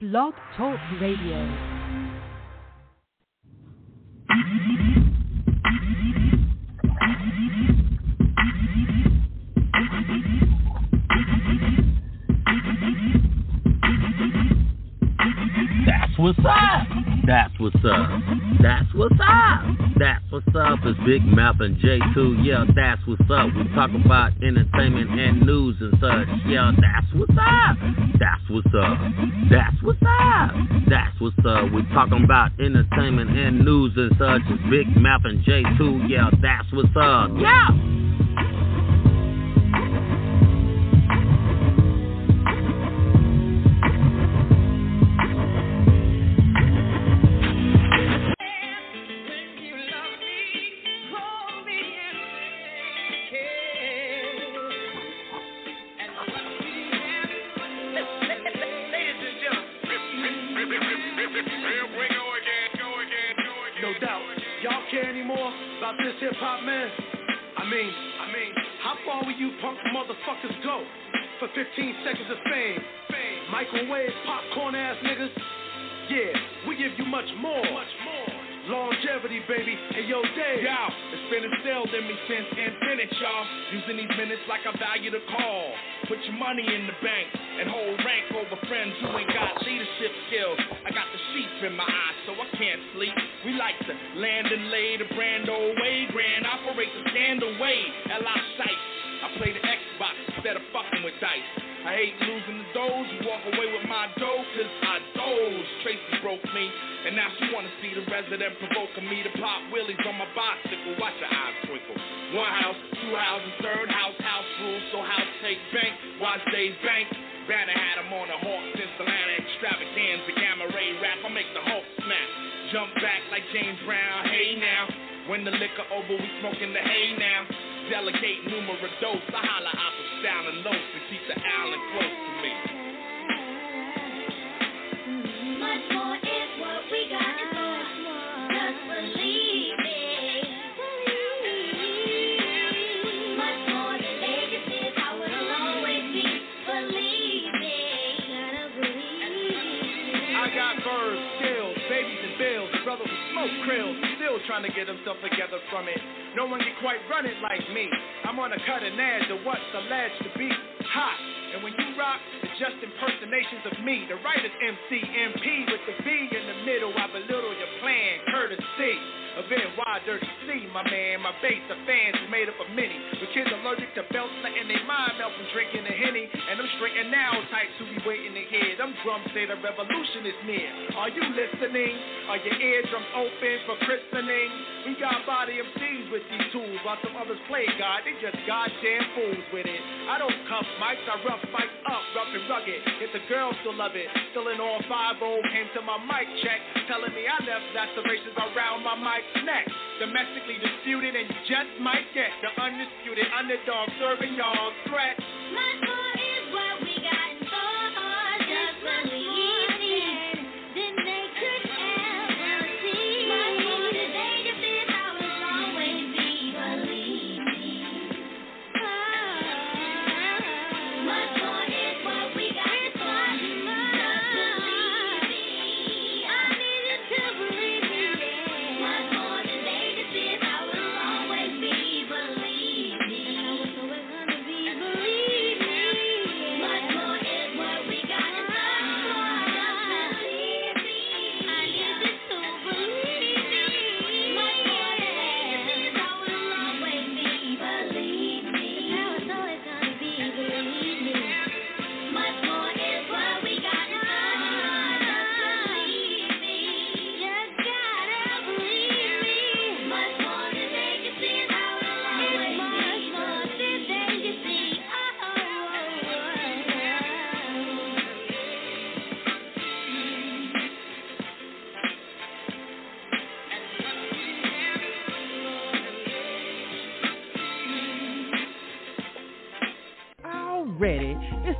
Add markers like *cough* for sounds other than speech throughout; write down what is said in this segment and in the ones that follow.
Blog Talk Radio. That's what's up. That's what's up. That's what's up. That's what's up. It's Big Mouth and J2. Yeah, that's what's up. We talk about entertainment and news and such. Yeah, that's what's up. That's what's up. That's what's up. That's what's up. We talking about entertainment and news and such. It's Big Mouth and J2. Yeah, that's what's up. Yeah.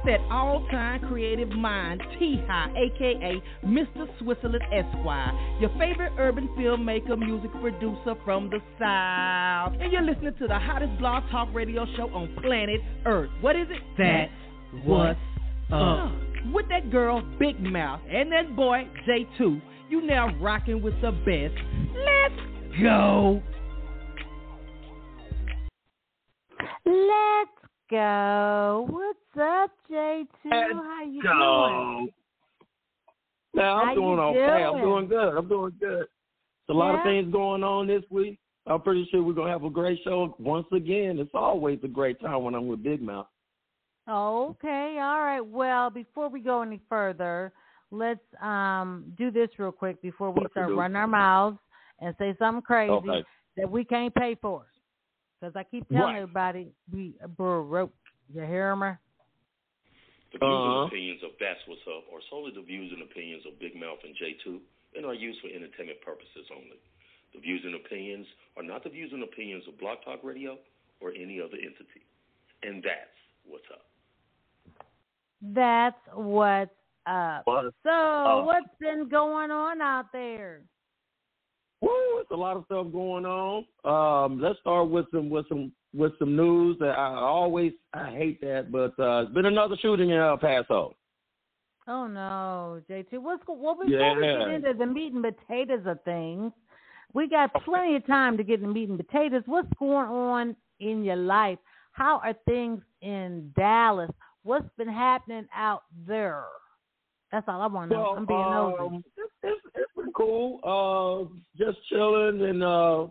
that all-time creative mind, T-High, aka Mr. Switzerland Esquire, your favorite urban filmmaker, music producer from the South. And you're listening to the hottest blog talk radio show on planet Earth. What is it? That's what's up. With that girl, Big Mouth, and that boy, J2, you now rocking with the best. Let's go. I'm doing good. There's a lot of things going on this week. I'm pretty sure we're gonna have a great show once again. It's always a great time when I'm with Big Mouth. Okay, all right. Well, before we go any further, let's um do this real quick before we What start running our mouths and say something crazy Okay. that we can't pay for. Because I keep telling Right. everybody we broke. You hear me? The views Uh-huh. and opinions of That's What's Up are solely the views and opinions of Big Mouth and J2 and are used for entertainment purposes only. The views and opinions are not the views and opinions of Blog Talk Radio or any other entity. And that's what's up. That's what's up. What? So, up? what's been going on out there? Woo, it's a lot of stuff going on. Um, let's start with some with some with some news that I always I hate that, but uh, it's been another shooting in El Paso. Oh no, JT. What's go- well before we Yeah. get into the meat and potatoes of things, we got plenty of time to get into the meat and potatoes. What's going on in your life? How are things in Dallas? What's been happening out there? That's all I want to know. Well, I'm being nosy. um, it's, it's, it's been cool. Uh, just chilling and uh,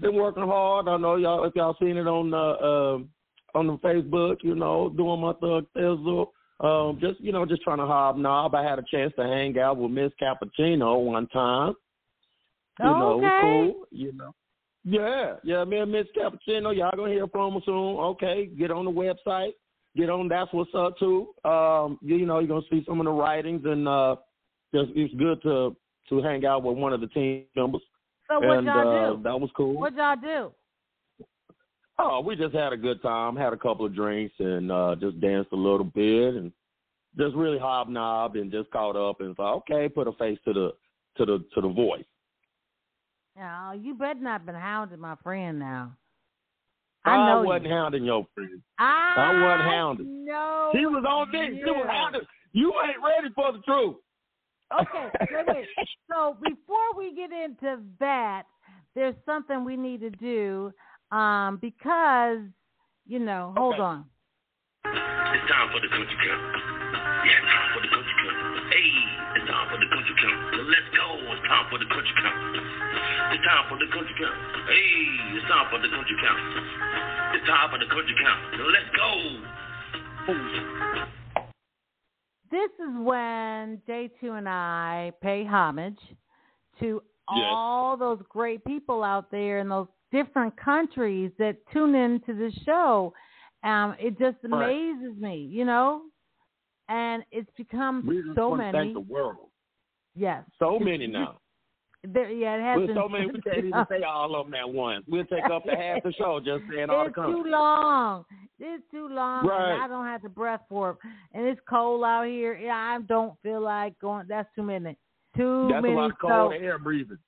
been working hard. I know y'all if y'all seen it on the uh, on the Facebook. You know, doing my thug thizzle. Um, just you know, just trying to hobnob. I had a chance to hang out with Miss Cappuccino one time. You know, it was okay. cool. You know. Yeah, yeah, me and Miss Cappuccino, y'all gonna hear from her soon. Okay, get on the website, get on That's What's Up too. Um, you, you know, you're gonna see some of the writings, and uh, just it's good to to hang out with one of the team members. So what and y'all uh, do? that was cool. What y'all do? Oh, we just had a good time, had a couple of drinks, and uh, just danced a little bit, and just really hobnobbed and just caught up, and thought, okay, put a face to the to the to the voice. Oh, you better not been hounding my friend now. I know you. wasn't hounding your friend. I, I wasn't hounding. No, She was on me. She was hounding. You ain't ready for the truth. Okay, wait, wait. *laughs* So before we get into that, there's something we need to do um, because, you know, hold on. It's time for the country count. Yeah, it's time for the country count. Hey, it's time for the country count. Now let's go. It's time for the country count. It's time for the country count. Hey, it's time for the country count. It's time for the country count. Now let's go. This is when J2 and I pay homage to Yes. all those great people out there in those different countries that tune in to the show. Um, it just Right. amazes me, you know? And it's become We just so want to many. thank the world. Yes. So It's- many now. There, yeah, it has We're been so *laughs* many we can't even say all of them at once. We'll take up the half the *laughs* show just saying all the It's too countries. long. It's too long, Right. I don't have the breath for it. And it's cold out here. Yeah, I don't feel like going. That's too many. Too That's a many. lot of so, air breathing.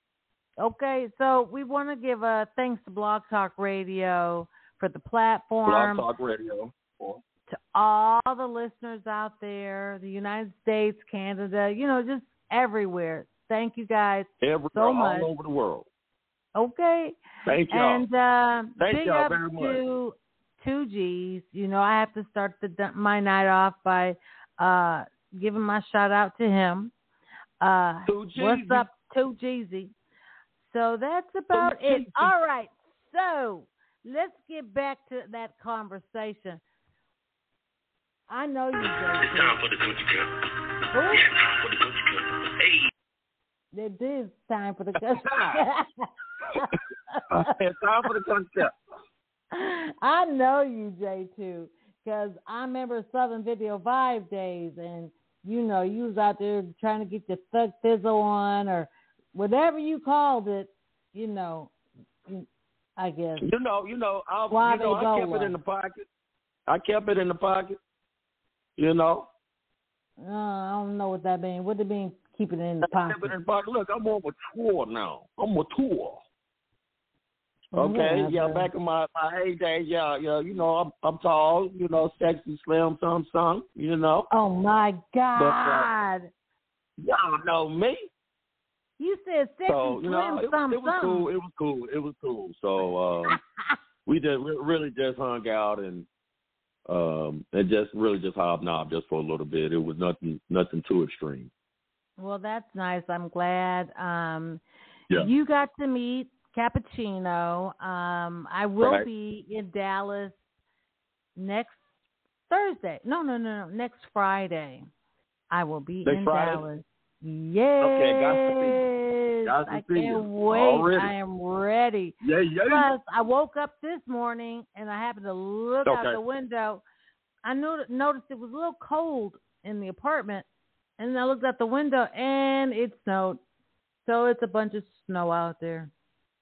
Okay, so we want to give a thanks to Blog Talk Radio for the platform. Blog Talk Radio. to all the listeners out there, the United States, Canada, you know, just everywhere. Thank you guys. Everywhere, So much. all over the world. Okay. Thank y'all. And uh, Thank big y'all up very much. to two G's. You know, I have to start the my night off by uh, giving my shout out to him. Uh, what's up, two Jeezy? So that's about it. All right. So let's get back to that conversation. I know you, It's time for the country count. Yeah, it's time for the country count. Hey. It is time for the *laughs* *laughs* it's time for the country. I know you, J two, because I remember Southern Video Vibe days, and you know you was out there trying to get your thug fizzle on or whatever you called it. You know, I guess. You know, you know, I, you know, I kept it in the pocket. I kept it in the pocket. You know, Uh, I don't know what that means. What it mean? Keeping it in the I kept pocket. it in the pocket. Look, I'm on a tour now. I'm a tour. Okay, Yeah, yeah, but- back in my my heyday, yeah, yeah, you know, I'm I'm tall, you know, sexy, slim, some, some, you know. Oh my God! Y'all know me. You said sexy So you know, it, some it was cool. It was cool. It was cool. So um, we just we really just hung out and um and just really just hobnobbed just for a little bit. It was nothing nothing too extreme. Well, that's nice. I'm glad. Um, Yeah. You got to meet Cappuccino. Um, I will Right. be in Dallas next Thursday. No, no, no, no. Next Friday. I will be Next in Friday? Dallas. Yes. Okay, got to see you. Got to I can't wait. Already. I am ready. Yeah, yeah. Plus, I woke up this morning and I happened to look out the window. I noticed it was a little cold in the apartment, and I looked out the window and it snowed. So it's a bunch of snow out there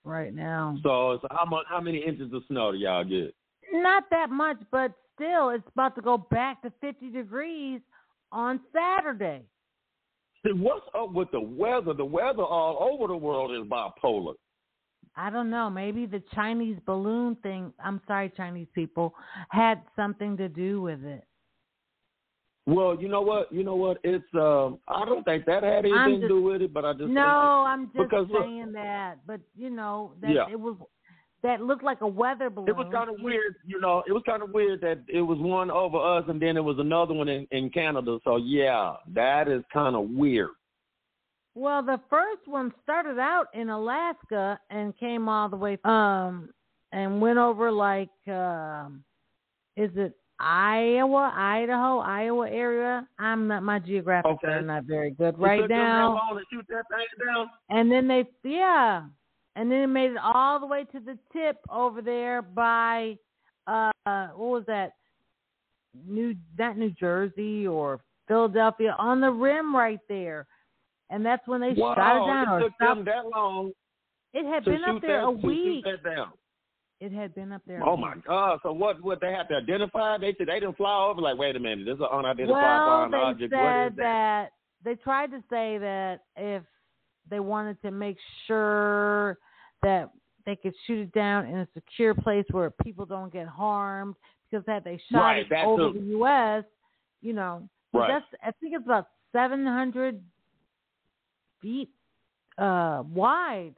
right now. So, so how much? How many inches of snow do y'all get? Not that much, but still, it's about to go back to 50 degrees on Saturday. *laughs* What's up with the weather? The weather all over the world is bipolar. I don't know. Maybe the Chinese balloon thing, I'm sorry, Chinese people, had something to do with it. Well, you know what? You know what? It's um. I don't think that had anything I'm to do with it, but I just No, I'm just because look- saying that. But you know, that Yeah. it was that looked like a weather balloon. It was kind of weird, you know. It was kind of weird that it was one over us, and then it was another one in, in Canada. So yeah, that is kind of weird. Well, the first one started out in Alaska and came all the way um and went over like um is it Iowa, Idaho, Iowa area? I'm not my geographics Okay. are not very good It right took them that now. long to shoot that thing down. And then they yeah. And then it made it all the way to the tip over there by uh what was that? New not New Jersey or Philadelphia on the rim right there. And that's when they wow, shot it down or it took stopped. them that long It had been up there that, a week. that. It had been up there. a Oh week. my God! So what? What they have to identify? They said they didn't fly over. Like, wait a minute, this is an unidentified Well, foreign they object. said what is that? that they tried to say that if they wanted to make sure that they could shoot it down in a secure place where people don't get harmed, because had they shot Right, it over the U.S., you know, but Right. that's I think it's about seven hundred feet uh wide.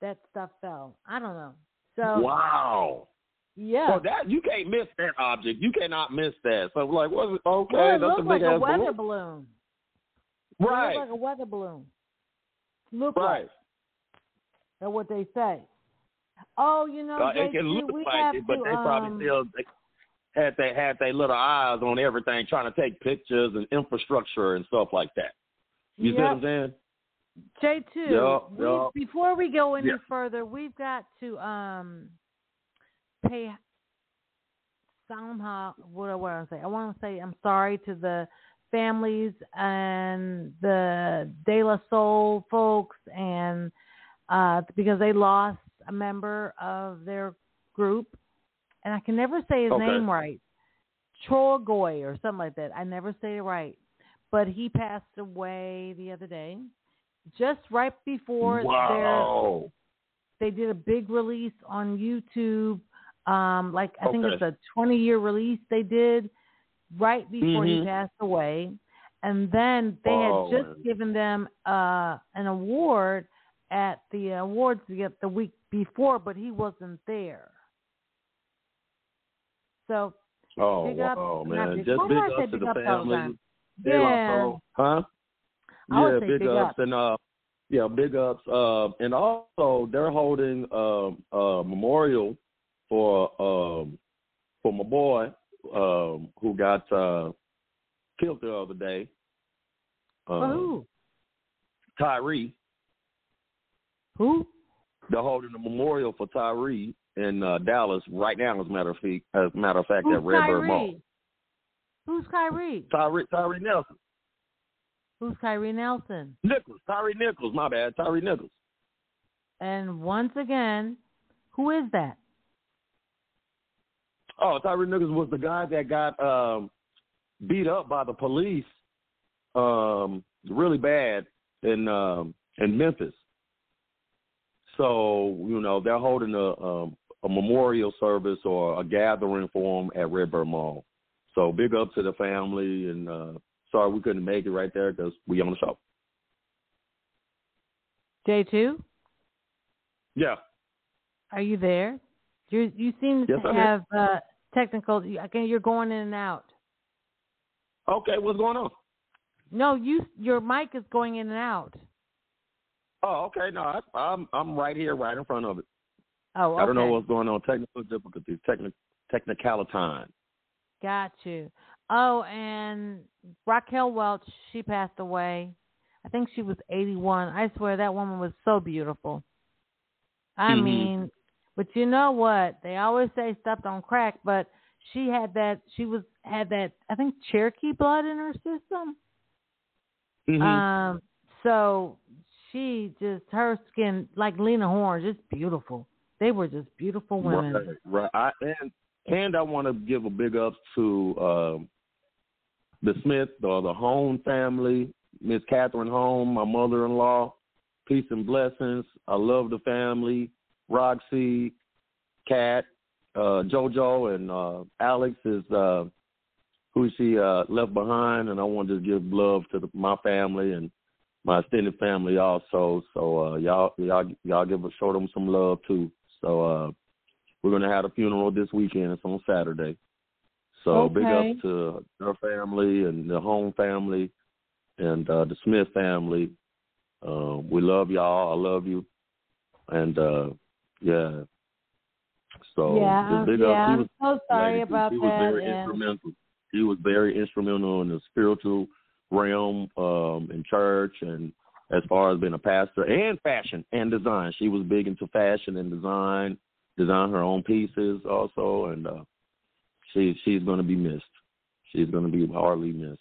That stuff fell. I don't know. So Wow. yeah. So that you can't miss that object. You cannot miss that. So like, was it okay? well, it that's a looked like big a weather balloon. balloon. It Right. looked like a weather balloon. Look Right. like. That's what they say. Oh, you know, Uh, it JT, can look we like it, but to, they probably um, still they had they had their little eyes on everything, trying to take pictures and infrastructure and stuff like that. You see what I'm saying? J two. Yup, we- yup. Before we go any further, we've got to um pay somehow. What do I want to say? I want to say I'm sorry to the families and the De La Soul folks, and uh because they lost a member of their group, and I can never say his Okay. name right. Trogoy or something like that. I never say it right. But he passed away the other day. Just right before their they did a big release on YouTube. Um, like I think it's a 20 year release they did right before he Mhm. passed away, and then they Oh, had just man. given them uh, an award at the awards the, week before, but he wasn't there. So Oh, Big ups, wow, man. big- Just big ups to big the ups the family. lost Yeah. all- Huh? Yeah, big, big ups ups. and uh yeah, big ups. Uh, and also they're holding um a memorial for um for my boy um who got uh killed the other day. Um, who? Tyree. Who? They're holding a memorial for Tyree in uh, Dallas right now. As a matter of fact, as a matter of fact, Who's at Redbird Mall. Who's Kyrie? Tyree Tyree Nelson. Who's Kyrie Nelson? Nichols. Tyree Nichols. My bad. Tyree Nichols. And once again, who is that? Oh, Tyree Nichols was the guy that got um, beat up by the police um, really bad in um, in Memphis. So you know they're holding a um, a memorial service or a gathering for him at Redbird Mall. So big up to the family, and uh, sorry we couldn't make it right there because we on the show. Day two, Yeah. are you there? You you seem Yes, to have uh, technical. Again, you're going in and out. Okay, what's going on? No, you your mic is going in and out. Oh, okay. No, I, I'm I'm right here, right in front of it. Oh, okay. I don't know what's going on. Technical difficulties, technic technicality. Got you. Oh, and Raquel Welch, she passed away. I think she was 81. I swear that woman was so beautiful. I Mhm. mean, but you know what? They always say stuff don't crack, but she had that. She was had that. I think Cherokee blood in her system. Mhm. Um, so she just her skin like Lena Horne, just beautiful. They were just beautiful women. Right, right. I, and and I want to give a big ups to um, the Smith or the Home family, Miss Catherine Home, my mother-in-law. Peace and blessings. I love the family. Roxy, Cat, uh, JoJo, and uh, Alex is uh, who she uh, left behind, and I want to just give love to the, my family and my extended family also. So uh, y'all, y'all, y'all give show them some love too. So uh, we're gonna have a funeral this weekend. It's on Saturday. So big up to her family and the home family and uh, the Smith family. Uh, we love y'all. I love you. And uh, yeah. So yeah, yeah. up. I'm was, so sorry lady, about he was that. very and- instrumental. He was very instrumental in the spiritual realm um, in church and as far as being a pastor and fashion and design. She was big into fashion and design, design her own pieces also, and uh, she she's going to be missed. She's going to be hardly missed.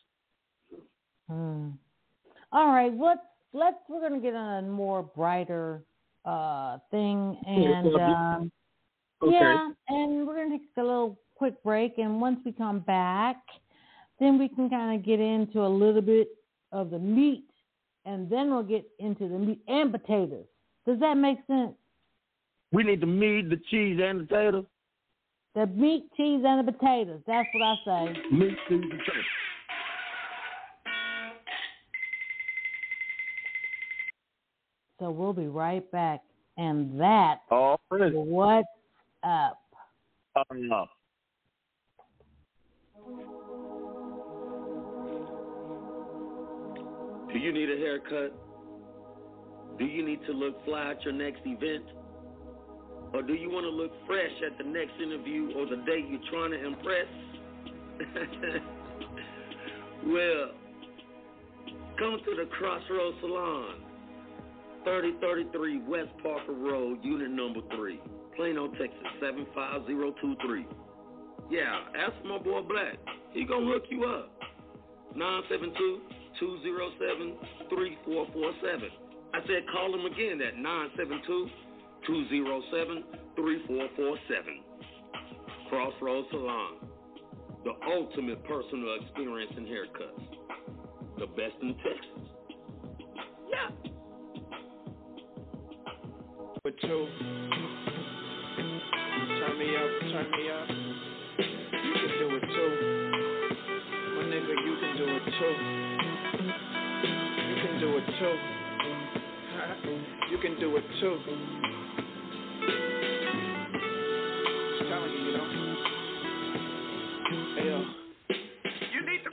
Hmm. All right, let's let's we're gonna get on a more brighter uh thing and Okay. um yeah, and we're gonna take a little quick break and once we come back then we can kind of get into a little bit of the meat and then we'll get into the meat and potatoes. Does that make sense? We need the meat, the cheese, and the potatoes. The meat, cheese, and the potatoes. That's what I say. Meat, cheese, and So we'll be right back. And that All right. what's up? Uh, Do you need a haircut? Do you need to look fly at your next event? Or do you want to look fresh at the next interview or the day you're trying to impress? *laughs* well, come to the Crossroads Salon, 3033 West Parker Road, unit number 3, Plano, Texas, 75023. Yeah, ask my boy Black. He gonna hook you up. 972 207 3447. I said call him again at 972 207 3447. Crossroads Salon. The ultimate personal experience in haircuts. The best in Texas. Yeah. With two. Turn me up, turn me up. You can do it too. My nigga, you can do it too. You can do it too. *laughs* You can do it too. Just telling you, you know. Hey, yo.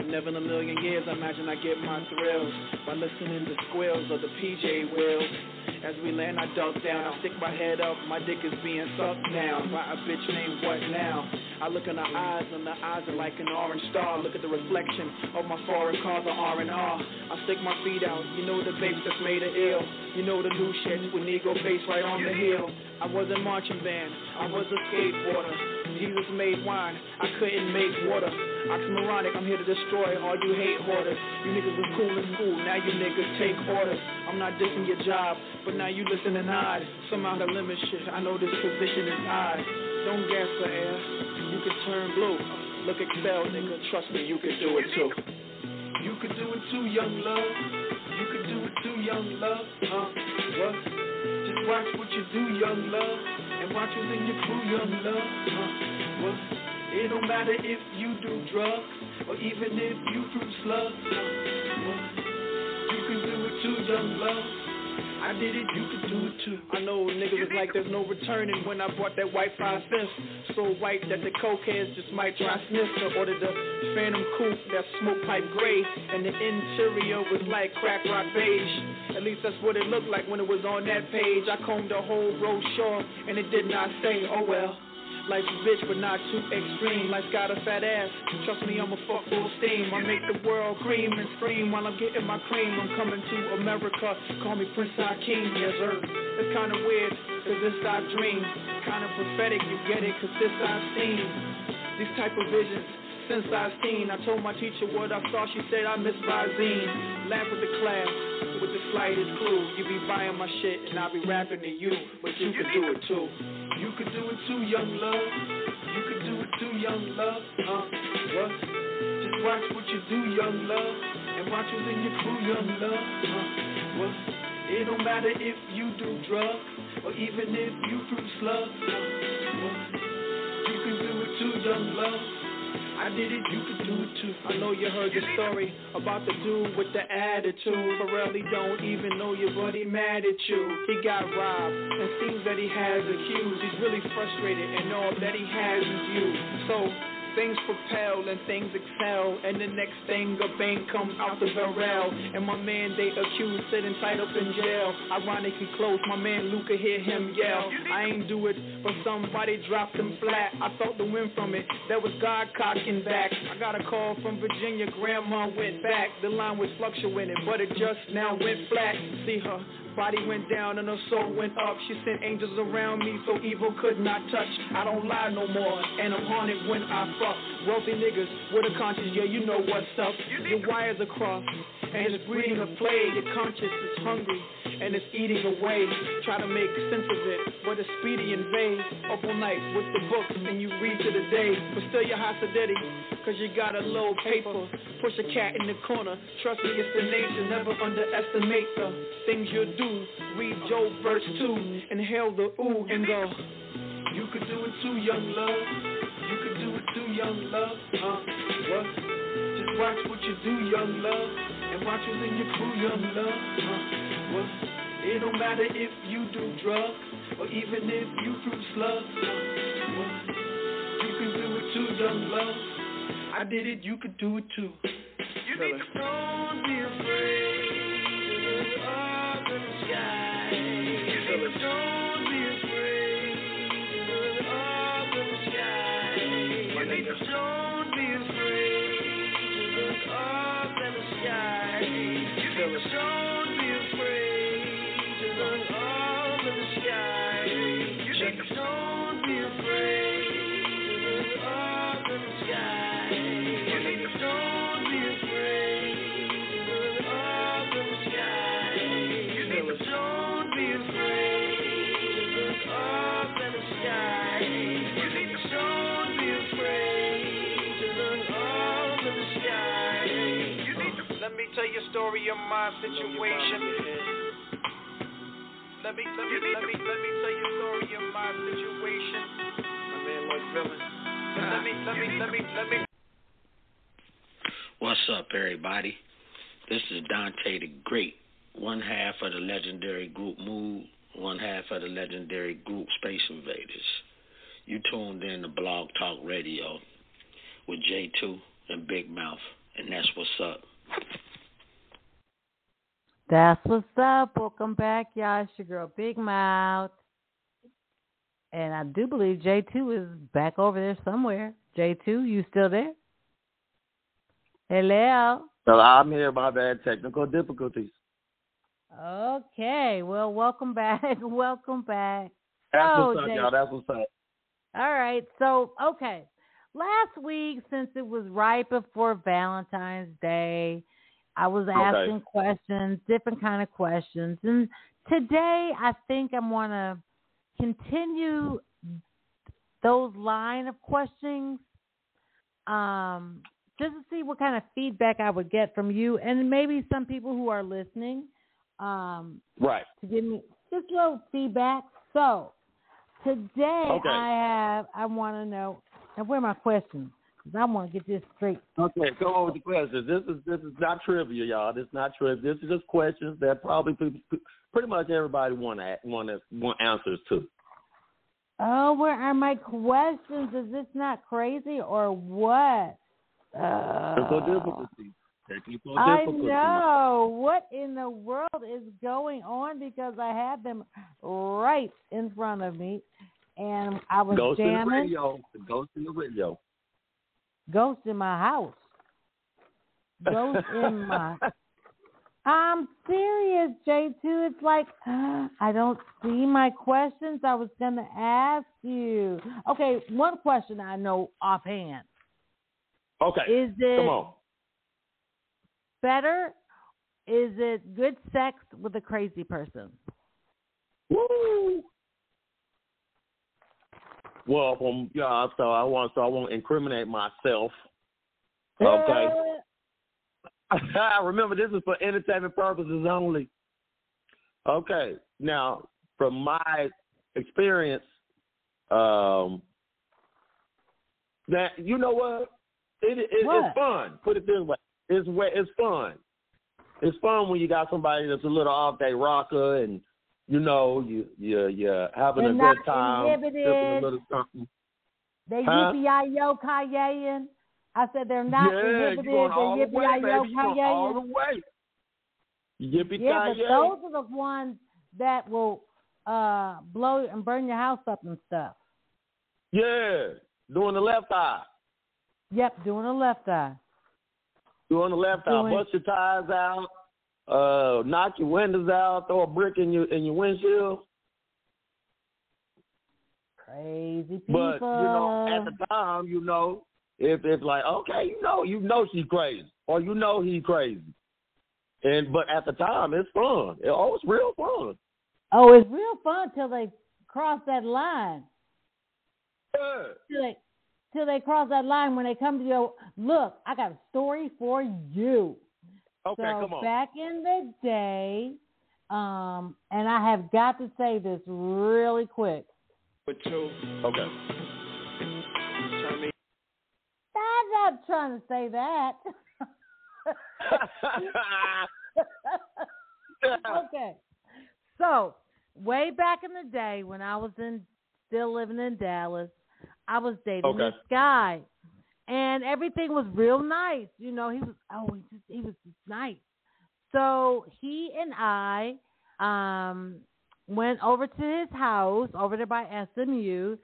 Never in a million years, I imagine I get my thrills by listening to squeals of the PJ wheels. As we land, I duck down. I stick my head up. My dick is being sucked down by a bitch named What Now. I look in her eyes, and the eyes are like an orange star. Look at the reflection of my foreign cars are R and R. I stick my feet out. You know the babes that's made it ill. You know the new shit with Negro face right on the hill. I was a marching band. I was a skateboarder. Jesus made wine. I couldn't make water. Oxymoronic, I'm here to destroy all you hate hoarders. You niggas was cool in school, now you niggas take orders. I'm not dissing your job, but now you listen and hide. Somehow the limit shit, I know this position is odd. Don't gas the air, you can turn blue. Look excel, nigga, trust me, you can do it too. You can do it too, young love. You can do it too, young love. Huh? What? Just watch what you do, young love, and watch who's in your crew, young love. Uh, what? It don't matter if you do drugs or even if you fruit slugs. Uh, what? You can do it too, young love. I did it, you could do it too. I know niggas was like there's no returning when I bought that white five cents. So white that the cokeheads just might try sniff. I ordered the Phantom Coupe that smoke pipe gray, and the interior was like crack rock beige. At least that's what it looked like when it was on that page. I combed the whole brochure, and it did not say, oh well. Life's a bitch, but not too extreme. Life's got a fat ass. Trust me, I'm a fuck full steam. I make the world cream and scream while I'm getting my cream. I'm coming to America. Call me Prince Hakeem, yes sir. It's kinda weird, cause this I dream. Kinda prophetic, you get it, cause this I've seen. These type of visions. Since I've seen, I told my teacher what I saw. She said I miss Visine. Laugh with the class, with You be buying my shit and I'll be rapping to you, but you can do it too. You could do it too, young love. You could do it too, young love. Uh, what? Just watch what you do, young love, and watch who's in your crew, young love. Uh, what? It don't matter if you do drugs or even if you fruit slugs. What? You can do it too, young love. I did it, you could do it too. I know you heard the story about the dude with the attitude. Pharrell, he don't even know you, but he mad at you. He got robbed and seems that he has accused. He's really frustrated, and all that he has is you. So things propel and things excel, and the next thing a bank comes out the barrel, and my man they accused sitting tight up in jail. Ironically close, my man Luca hear him yell. I ain't do it, but somebody dropped him flat. I felt the wind from it. That was God cocking back. I got a call from Virginia, grandma went back. The line was fluctuating, but it just now went flat. See her. Body went down and her soul went up. She sent angels around me so evil could not touch. I don't lie no more, and I'm haunted when I fuck. Wealthy niggas with a conscience, yeah, you know what's up. Your wires are crossed, and it's breeding a plague. Your conscience is hungry, and it's eating away. Try to make sense of it, but it's speedy and vague. Up all night with the books, and you read to the day. But still, you're Hasadiddy, cause you got a little paper. Push a cat in the corner. Trust me, it's the nature. Never underestimate the things you do. Read Joe verse 2. Inhale the ooh and go. You could do it too, young love. You could do it too, young love. Uh, what? Just watch what you do, young love. And watch who's in your crew, young love. Uh, what? It don't matter if you do drugs or even if you fruit slugs. Uh, what? You can do it too, young love. I did it, you could do it too. You need to don't be afraid tell your story of my situation. Let me let me let me let me tell you a story of my situation. My man Lloyd Villain. Let me let me let me let me What's up, everybody? This is Dante the Great, one half of the legendary group Mood, one half of the legendary group Space Invaders. You tuned in to Blog Talk Radio with J2 and Big Mouth, and that's what's up. That's what's up. Welcome back, y'all. It's your girl Big Mouth. And I do believe J2 is back over there somewhere. J2, you still there? Hello. So I'm here. My bad. Technical difficulties. Okay. Well, welcome back. *laughs* welcome back. That's So, what's up, J- y'all. That's what's up. All right. So, okay. Last week, since it was right before Valentine's Day, I was Okay. asking questions, different kind of questions. And today, I think I'm want to continue those line of questions um, just to see what kind of feedback I would get from you and maybe some people who are listening um, Right. to give me just a little feedback. So today Okay. I have I want to know and where are my questions? 'Cause I want to get this straight. Okay, go on with the questions. This is this is not trivia, y'all. This is not trivia. This is just questions that probably pretty much everybody want to want to want answers to. Oh, where are my questions? Is this not crazy or what? Technical Uh, difficulties. Technical I know. What in the world is going on? Because I had them right in front of me, and I was Ghost in the jamming. radio. Ghost in the radio. Ghost in my house. Ghost in my. *laughs* I'm serious, J2. It's like *gasps* I don't see my questions I was going to ask you. Okay, one question I know offhand. Okay. Is it Come on. better? Is it good sex with a crazy person? Woo. Well, from yeah, so I want so I won't incriminate myself. Okay. I *laughs* remember, this is for entertainment purposes only. Okay. Now, from my experience, um, that you know what, it, it What? it's fun. Put it this way, it's it's fun. It's fun when you got somebody that's a little off their rocker and you know you you you having They're a good time, sipping a little something. They Huh? yippee yo kayaking. I said they're not yeah, inhibited. you going all They're the way, yippee yo going all the way. Yippee Yeah, but those are the ones that will uh blow and burn your house up and stuff. Yeah, doing the left eye. Yep, doing a left eye. Doing the left eye. Bust your tires out. Uh, knock your windows out. Throw a brick in your in your windshield. Crazy people. But you know, at the time, you know, if it's like, okay, you know, you know she's crazy, or you know he's crazy, and but at the time, it's fun. It, oh, it's real fun. oh, it's real fun till they cross that line. Yeah. Till they till they cross that line when they come to you. look, I got a story for you. Okay, so come on. back in the day, um, and I have got to say this really quick. But two. Okay. I'm not trying to say that. *laughs* okay. So, way back in the day when I was in still living in Dallas, I was dating Okay. this guy. And everything was real nice. You know, he was oh, he just he was just nice. So he and I um went over to his house over there by SMU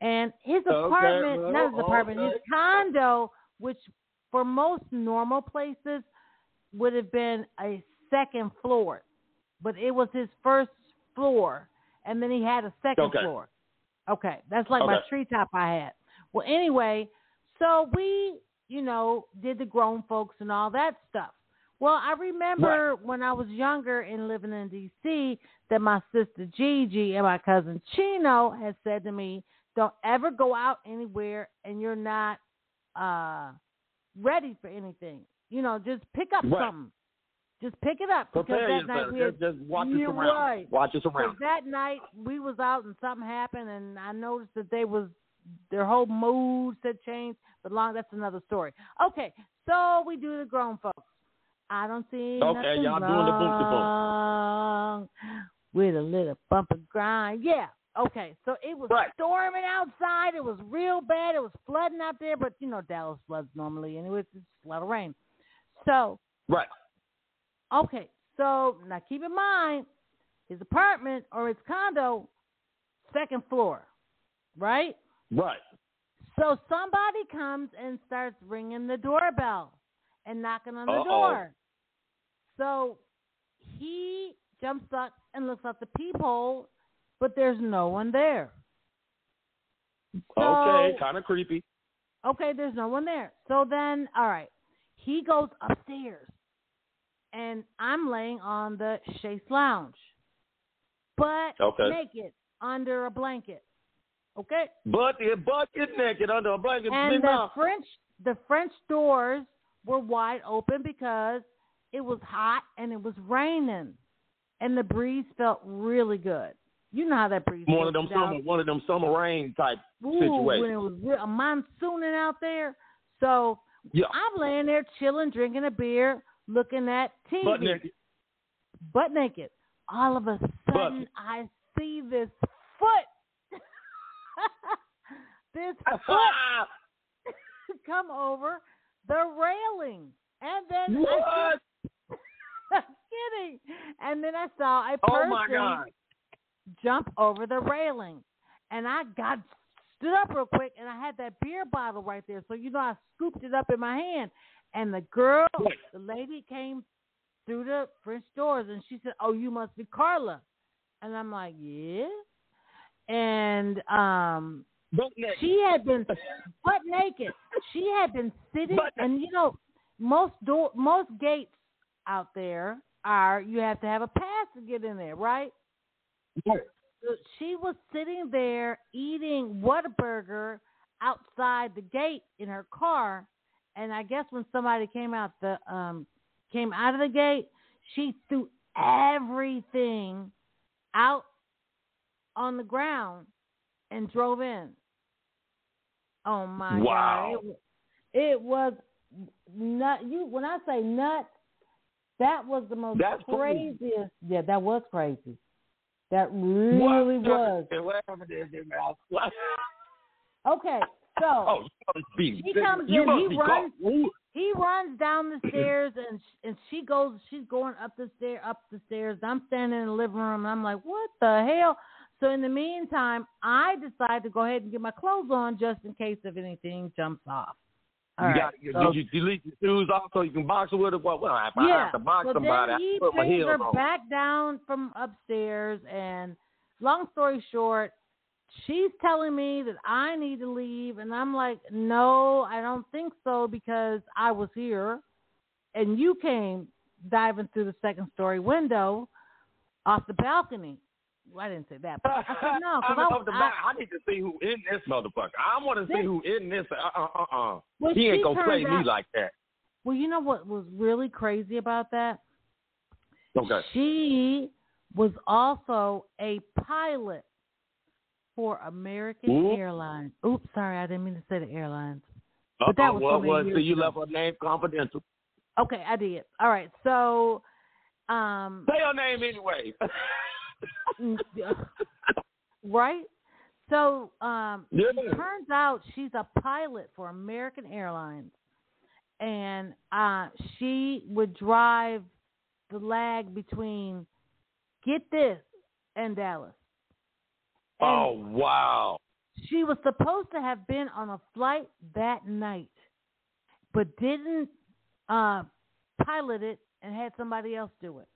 and his apartment well, not his apartment, his condo, which for most normal places would have been a second floor. But it was his first floor and then he had a second Okay. floor. Okay. That's like my Okay. treetop I had. Well anyway, so we, you know, did the grown folks and all that stuff. Well, I remember when I was younger and living in D.C. that my sister Gigi and my cousin Chino had said to me, "Don't ever go out anywhere and you're not uh ready for anything. You know, just pick up Right. something. Just pick it up because Prepare that night we had, Just, watch your You're right. Watch because surroundings. that night we was out and something happened and I noticed that they was their whole moods had changed. But long that's another story. Okay, so we do the grown folks. I don't see Okay, nothing y'all doing the boom to boom. wrong with a little bump and grind. Yeah. Okay, so it was Right. storming outside. It was real bad. It was flooding out there, but you know Dallas floods normally anyway. It's just a lot of rain. So Right. Okay, so now keep in mind his apartment or his condo, second floor, right? Right. So somebody comes and starts ringing the doorbell and knocking on the Uh-oh. door. So he jumps up and looks out the peephole, but there's no one there. Okay. Kind of creepy. Okay, there's no one there. So then, all right, he goes upstairs, and I'm laying on the chaise lounge, but Okay. naked under a blanket. Okay, But it bucket naked under a blanket. and the. French the French doors were wide open because it was hot and it was raining. and the breeze felt really good. You know how that breeze One feels of them summer, one of them summer rain type Ooh, when it was real, a monsooning out there. So Yeah. I'm laying there chilling, drinking a beer, looking at TV, But naked. butt naked. All of a sudden, Butt. I see this foot, *laughs* this *laughs* foot *laughs* come over the railing, and then I I'm kidding. And then I saw a Oh person God! jump over the railing. And I got stood up real quick and I had that beer bottle right there. So you know I scooped it up in my hand. And the girl, the lady came through the French doors and she said, Oh, you must be Carla. And I'm like, Yeah. And um she had been butt naked. She had been sitting, and you know, most door, most gates out there are you have to have a pass to get in there, right? So she was sitting there eating Whataburger outside the gate in her car, and I guess when somebody came out the um came out of the gate, she threw everything out on the ground and drove in. Oh my Wow. god! It, it was nut. You when I say nuts, that was the most That's craziest. Yeah, that was crazy. That really What? was. Whatever it is, it mouth. What? Okay, so Oh, you must be. He comes in, he runs-. He runs down the stairs and and she goes. She's going up the stair, up the stairs. I'm standing in the living room and I'm like, what the hell? So in the meantime, I decide to go ahead and get my clothes on just in case if anything jumps off. All you right, got, so- did you delete your shoes off so you can box with it? Well, well I yeah. have to box so somebody, then I put my heels her on. back down from upstairs, and long story short, she's telling me that I need to leave, and I'm like, no, I don't think so because I was here, and you came diving through the second story window off the balcony. Well, I didn't say that, *laughs* but I no I, I, I. I need to see who in this motherfucker. I want to see who in this. Uh uh uh uh. Well, He ain't gonna play turns me like that. well, you know what was really crazy about that? Okay. She was also a pilot for American. Airlines. Oops, sorry, I didn't mean to say the airlines. Uh But that was so Well, many so you left her name confidential. Okay, I did. All right, so um Say her name anyway. *laughs* *laughs* right? So um Yeah. it turns out she's a pilot for American Airlines. And uh she would drive the lag between get this and Dallas. And oh wow. She was supposed to have been on a flight that night, but didn't uh, pilot it and had somebody else do it.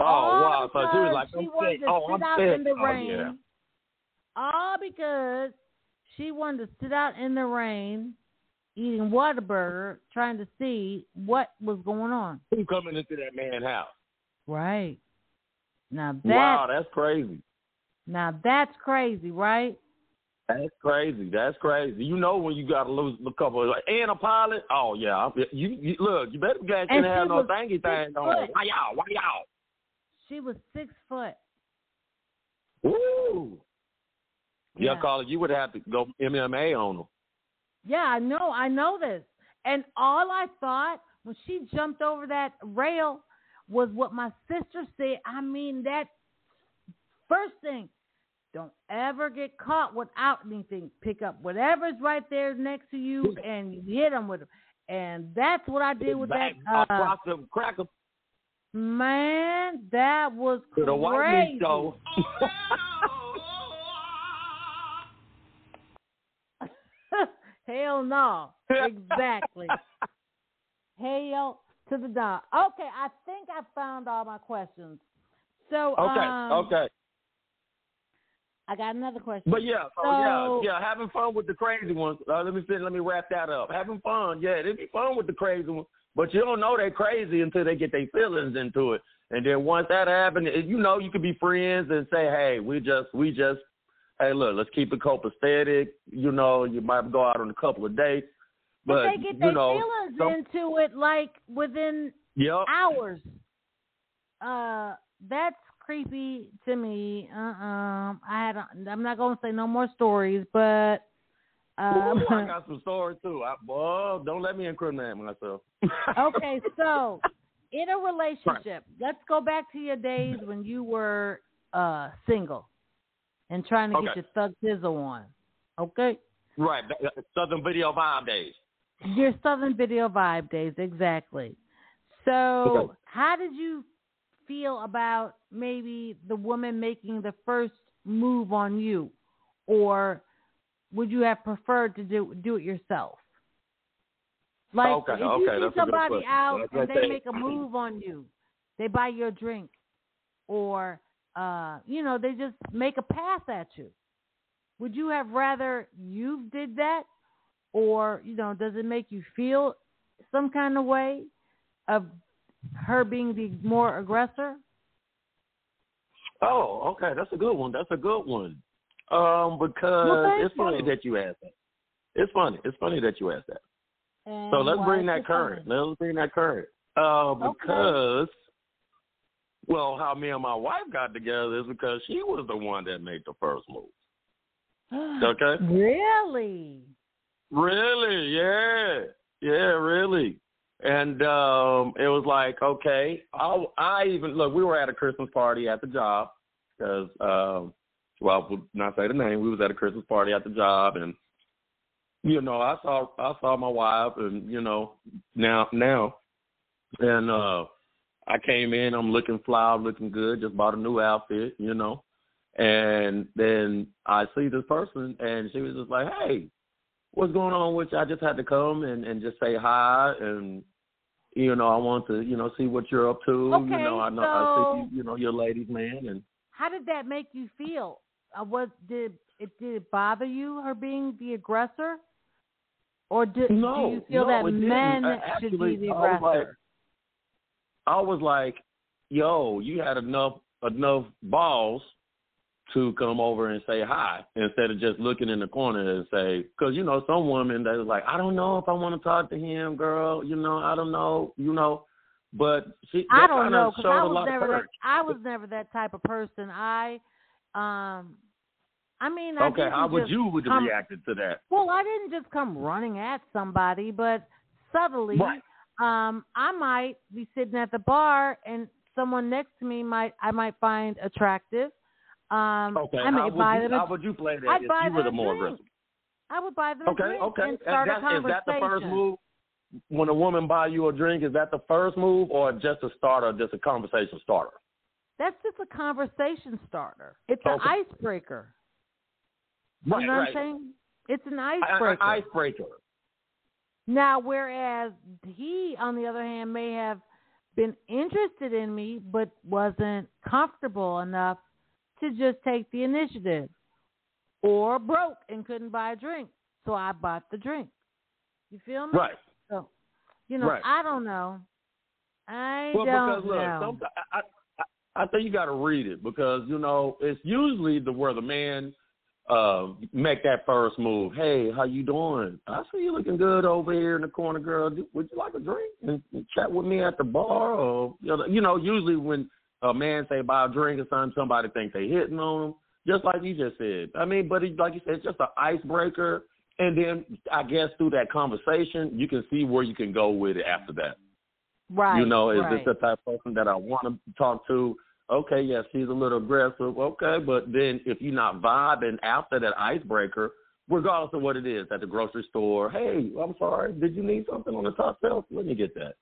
Oh wow. So she was like, she I'm wanted sick. to Oh, sit I'm out sick. in the oh, rain. yeah. All because she wanted to sit out in the rain, eating Whataburger, trying to see what was going on. Who coming into that man's house? Right. Now that wow, that's crazy. now that's crazy, right? That's crazy. That's crazy. You know when you got to lose a couple of, and a pilot. Oh yeah, you, you look. You better guys can't have no was thingy thing on. Why y'all? Why y'all? She was six foot. Woo! Yeah, Yeah. Carla, you would have to go MMA on them. Yeah, I know, I know this. And all I thought when she jumped over that rail was what my sister said. I mean, that first thing, don't ever get caught without anything. Pick up whatever's right there next to you *laughs* and hit them with it. And that's what I did with that. Uh, across the cracker man, that was to the white crazy. meat show. *laughs* Hell no. Exactly. Hell to the dog. Okay, I think I found all my questions. So okay, um, okay. I got another question. But yeah, so, So- yeah, yeah, having fun with the crazy ones. Uh, let me see, let me wrap that up. Having fun, yeah, it'd be fun with the crazy ones, but you don't know they're crazy until they get their feelings into it. And then once that happens, you know, you could be friends and say, hey, we just, we just, hey, look, let's keep it copacetic. You know, you might go out on a couple of dates, but, but, they get their know, feelings some- into it like within yep, hours. uh, that's creepy to me. Uh, um, I had. A, I'm not gonna say no more stories, but. Um, Ooh, I *laughs* got some stories too. I, well, don't let me incriminate myself. *laughs* okay, so in a relationship, let's go back to your days when you were uh single and trying to Okay. get your thug tizzle on. Okay? Right, that Southern Video Vibe days. Your Southern Video Vibe days, exactly. So, Okay. how did you feel about maybe the woman making the first move on you, or would you have preferred to do do it yourself? Like Okay, if you okay, see that's a good somebody out and they they- make a move on you, they buy you a drink, or uh, you know, they just make a pass at you. Would you have rather you did that, or you know, does it make you feel some kind of way of her being the more aggressor? Oh, okay, that's a good one. That's a good one. Um, because Well, it's funny you. that you asked that. It's funny. It's funny that you asked that. And So let's bring that current. funny? Let's bring that current. Uh, Okay. because, well, how me and my wife got together is because she was the one that made the first move. *gasps* Okay. Really? Really? Yeah. Yeah, really. And um it was like, okay, I I even look, we were at a Christmas party at the job because um well, I would not say the name. We was at a Christmas party at the job and you know, I saw I saw my wife and you know, now now and uh I came in, I'm looking fly, looking good, just bought a new outfit, you know. And then I see this person and she was just like, Hey, what's going on with you? I just had to come and, and just say hi and you know, I want to, you know, see what you're up to. Okay, you know, I know I so- see you, you know, you're a ladies man and How did that make you feel? Uh, was did it did it bother you her being the aggressor, or did No, do you feel no, that men I- should be the I was aggressor? like- I was like, yo, you had enough enough balls to come over and say hi instead of just looking in the corner and say, because you know some women they was like, I don't know if I want to talk to him, girl. You know, I don't know, you know. But she, I don't know because I was never that. I was never that type of person. I, um, I mean, I Okay, how would you would have come- reacted to that? Well, I didn't just come running at somebody, but subtly, Right. um, I might be sitting at the bar and someone next to me might I might find attractive. Um, Okay, I may how would, buy you, them. a- how would you play that I'd if buy you were the a more aggressive? I would buy them a Okay, drink okay. and start Is a that, is conversation. that the first move? When a woman buy you a drink, is that the first move or just a starter, just a conversation starter? That's just a conversation starter. It's an icebreaker. You Right, know what right. I'm saying? It's an I- I- icebreaker. icebreaker. Now, whereas he, on the other hand, may have been interested in me, but wasn't comfortable enough to just take the initiative, or broke and couldn't buy a drink, so I bought the drink. You feel me? Right. So, you know, Right. I don't know. I Well, don't because look, know. some, I, I, think you got to read it because you know it's usually the where the man uh, make that first move. Hey, how you doing? I see you looking good over here in the corner, girl. Would you like a drink and, and chat with me at the bar? Or you know, you know, usually when a man say buy a drink or something, somebody think they hitting on him. Just like you just said. I mean, but it, like you said, it's just an icebreaker. And then I guess through that conversation, you can see where you can go with it after that. right. You know, is right. this the type of person that I want to talk to? Okay, yes, she's a little aggressive. Okay, but then if you're not vibing after that icebreaker, regardless of what it is, at the grocery store, hey, I'm sorry, did you need something on the top shelf? Let me get that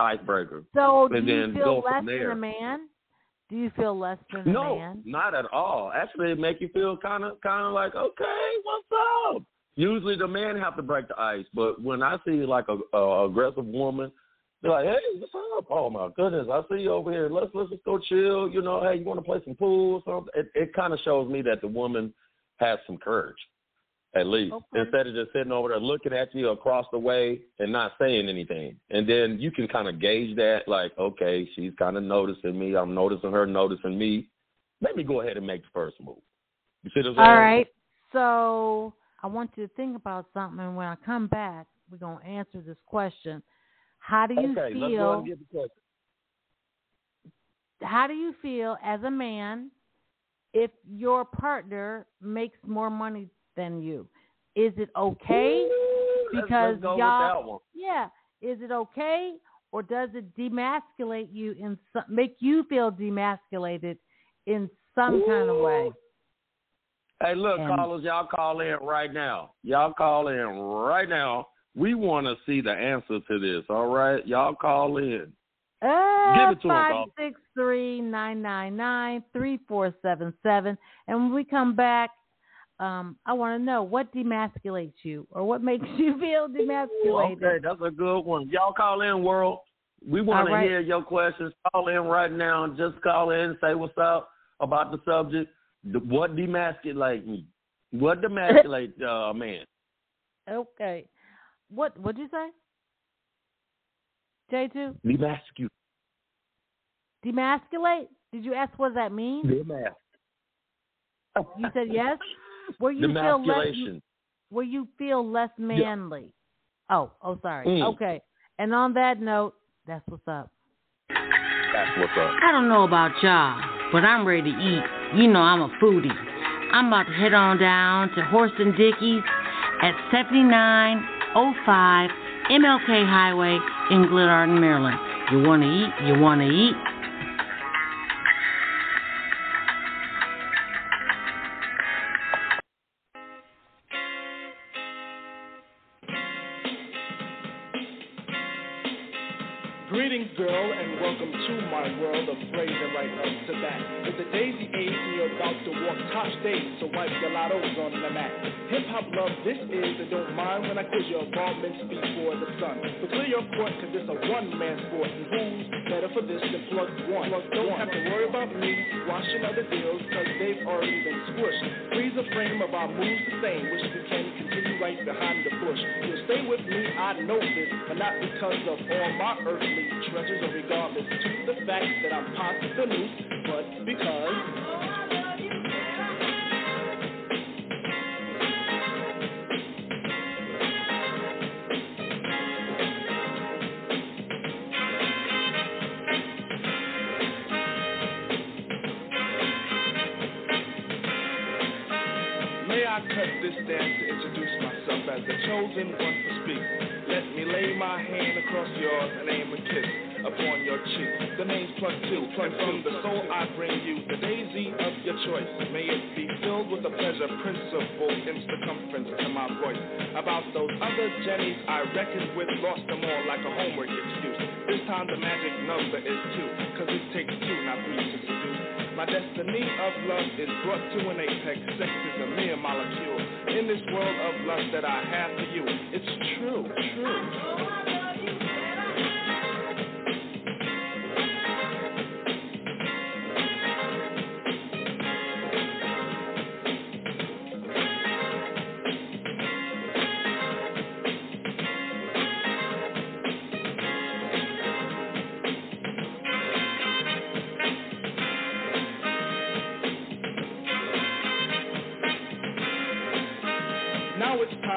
icebreaker. So, do you then feel less than a man? Do you feel less than a man? No, not at all. Actually, it make you feel kind of, kind of like, okay, what's up? Usually, the man have to break the ice, but when I see like a, a aggressive woman, they're like, hey, what's up? Oh my goodness, I see you over here. Let's let's just go chill. You know, hey, you want to play some pool or something? It it kind of shows me that the woman has some courage, at least, Okay. instead of just sitting over there looking at you across the way and not saying anything. And then you can kind of gauge that, like, okay, she's kind of noticing me. I'm noticing her noticing me. Let me go ahead and make the first move. You see what I'm saying? All right. So I want you to think about something, and when I come back, we're gonna answer this question. How do you okay, let's feel? and how do you feel as a man if your partner makes more money than you? Is it okay? Ooh, let's- because let's go y'all, yeah, is it okay, or does it demasculate you in some, make you feel demasculated in some kind of way? Hey, look, And- callers, y'all call in right now. Y'all call in right now. We want to see the answer to this. All right, y'all call in. Uh, Give it to five six three nine nine nine three four seven seven. And when we come back, um, I want to know what demasculates you or what makes *laughs* you feel demasculated. Okay, that's a good one. Y'all call in, world. We want to right. hear your questions. Call in right now. Just call in. And say what's up about the subject. What demasculate me? What *laughs* demasculate uh, a man? Okay. What what'd you say? J two? Demasculate. Demasculate? Did you ask what that means? Demas. You said yes? Where you feel less Demasculation. where you feel less manly. Oh, oh sorry. Mm. Okay. And on that note, that's what's up. That's what's up. I don't know about y'all, but I'm ready to eat. You know I'm a foodie. I'm about to head on down to Horace and Dickie's at 7905 MLK Highway in Glenarden, Maryland. You want to eat? You want to eat? Court, cause it's a one man sport, and who's better for this than plug one? Plug don't have to worry about me squashing other deals, cause they've already been squished. Freeze the frame of our moves the same, which we can continue right behind the bush. You'll stay with me, I know this, but not because of all my earthly treasures, or regardless to the fact that I'm news, but because. I cut this dance to introduce myself as the chosen one to speak? Let me lay my hand across yours and aim a kiss upon your cheek. The name's Plug Two, and from the soul I bring you the daisy of your choice. May it be filled with a pleasure principle in circumference to my voice. About those other Jennies I reckoned with, lost them all like a homework excuse. This time the magic number is two, cause it takes two, not three to. My destiny of love is brought to an apex. Sex is a mere molecule. In this world of lust that I have for you, it's true, true.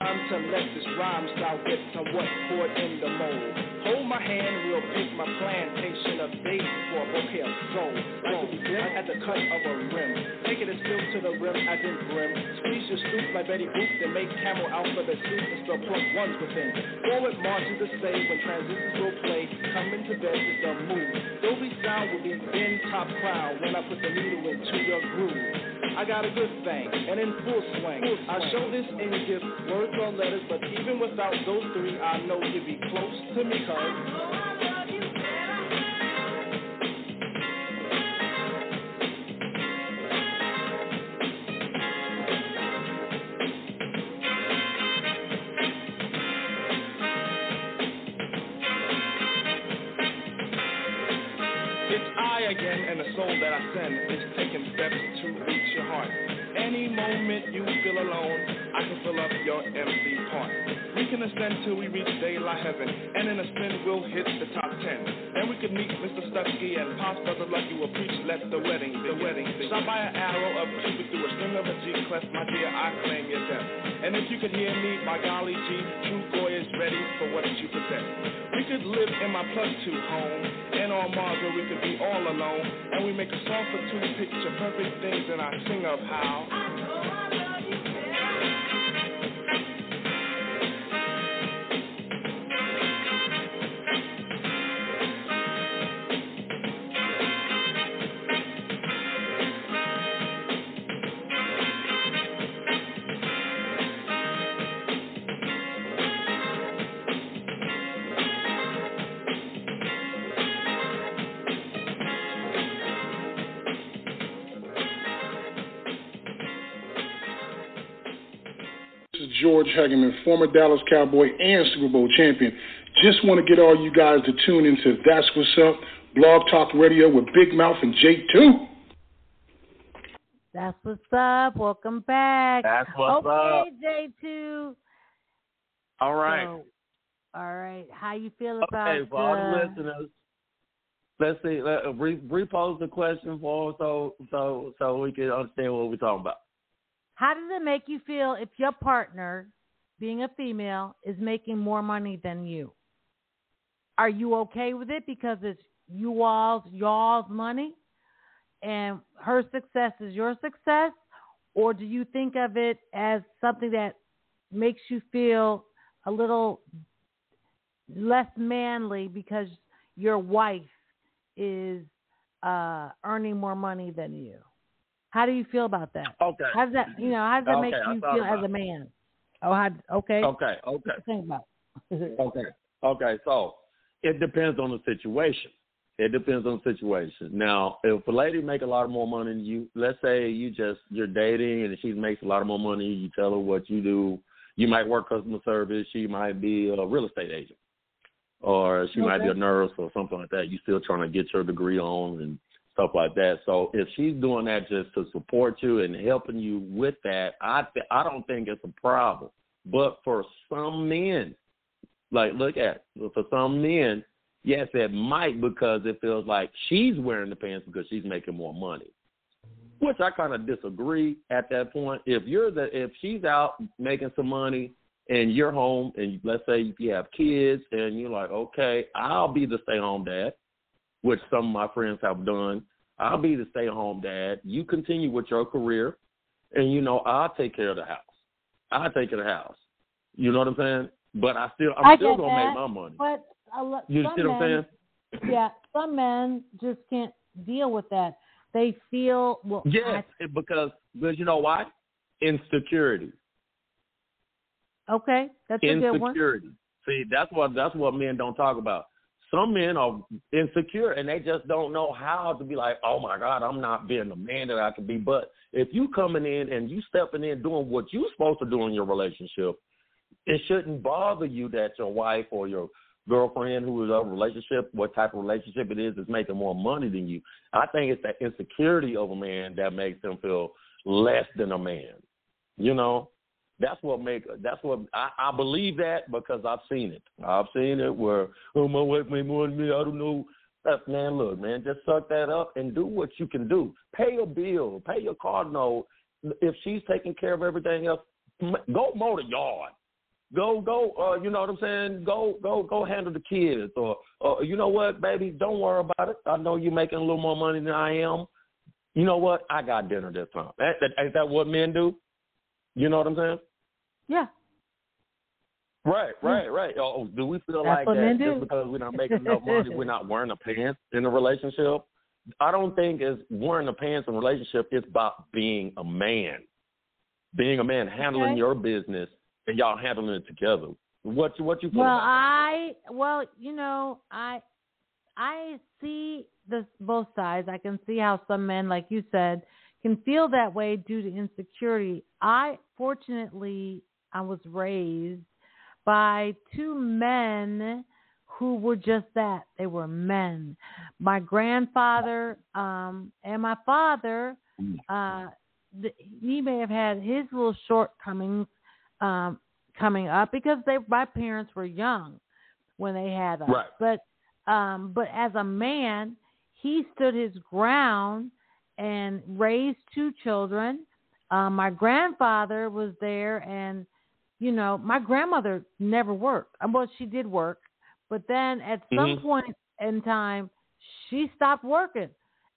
Time to let this rhyme style get somewhat poured in the mold. Hold my hand, we'll pick my plantation of daisies for a bouquet of soul. Like to at the cut of a rim. Take it as filled to the rim as in brim. Squeeze your stoop like Betty Boop, then make camel alphabet soup and spell plug ones within. Forward march is the say when transistors will play. Come into bed is the move. Dolby sound will be in top crown when I put the needle into your groove. I got a good thing, and in full swing. I show this in gift, words or letters, but even without those three, I know you'd be close to me, I again, and the soul that I send is taking steps to reach your heart. Any moment you feel alone, I can fill up your empty part. We can ascend till we reach daylight heaven, and in a spin we'll hit the top ten. Then we could meet Mr. Stutsky and Pops Brother Lucky will preach, let the wedding, the wedding. Shot by an arrow of Cupid through a string of a G clef, my dear, I claim your death. And if you could hear me, my golly G, true Goya is ready for what you possess. We could live in my Plug Two home, and on Mars where we could be all alone. And we make a song for two picture perfect things, and I sing of how. This Hageman, former Dallas Cowboy and Super Bowl champion. Just want to get all you guys to tune into That's What's Up, Blog Talk Radio with Big Mouth and J2. That's what's up. Welcome back. That's what's okay, up. J2. All right. So, all right. How you feel about Okay, for all the listeners, let's see. Let, re- repose the question for us so so so we can understand what we're talking about. How does it make you feel if your partner, being a female, is making more money than you? Are you okay with it because it's you all's y'all's money and her success is your success? Or do you think of it as something that makes you feel a little less manly because your wife is uh, earning more money than you? How do you feel about that? Okay. How does that you know? How does that Okay, make you feel as a man? Oh, how, okay. Okay, okay. Think about. Okay. Okay. So it depends on the situation. It depends on the situation. Now, if a lady make a lot more money than you, let's say you just you're dating and she makes a lot of more money, you tell her what you do. You might work customer service. She might be a real estate agent, or she might be a nurse or something like that. You still trying to get your degree on and stuff like that. So if she's doing that just to support you and helping you with that, I th- I don't think it's a problem. But for some men, like look at for some men, yes, it might because it feels like she's wearing the pants because she's making more money. Which I kind of disagree at that point. If you're the if she's out making some money and you're home and let's say if you have kids and you're like, okay, I'll be the stay home dad, which some of my friends have done. I'll be the stay at home dad. You continue with your career, and you know I'll take care of the house. I'll take care of the house. You know what I'm saying? But I still I'm I still gonna that, make my money. But a lo- You see what I'm saying? Yeah, some men just can't deal with that. They feel well. Yes, it- because because you know why? Insecurity. Okay, that's a good one. Insecurity. See, that's what that's what men don't talk about. Some men are insecure and they just don't know how to be like, oh my God, I'm not being the man that I can be. But if you coming in and you stepping in doing what you're supposed to do in your relationship, it shouldn't bother you that your wife or your girlfriend who is in a relationship, what type of relationship it is, is making more money than you. I think it's that insecurity of a man that makes them feel less than a man. You know, that's what make that's what I, I believe that because I've seen it. I've seen it where oh my wife made more than me. I don't know. Uh, man, look, man, just suck that up and do what you can do. Pay your bill, pay your car note. If she's taking care of everything else, go mow the yard. Go, go. Uh, you know what I'm saying? Go, go, go. Handle the kids, or, or you know what, baby? Don't worry about it. I know you're making a little more money than I am. You know what? I got dinner this time. That, that, is that what men do? You know what I'm saying? Yeah. Right, hmm. right, right. Oh, oh, do we feel That's like that just because we're not making enough money, we're *laughs* not wearing the pants in a relationship? I don't think it's wearing the pants in a relationship. It's about being a man, being a man, handling Okay. your business, and y'all handling it together. What you what you Well. I well, you know, I I see this both sides. I can see how some men, like you said, can feel that way due to insecurity. I fortunately I was raised by two men who were just that. They were men. My grandfather um and my father uh th- he may have had his little shortcomings um coming up because they my parents were young when they had us. Right. But um but as a man, he stood his ground and raised two children. Um my grandfather was there and you know, my grandmother never worked. Um, Well, she did work, but then at some Mhm. point in time, she stopped working,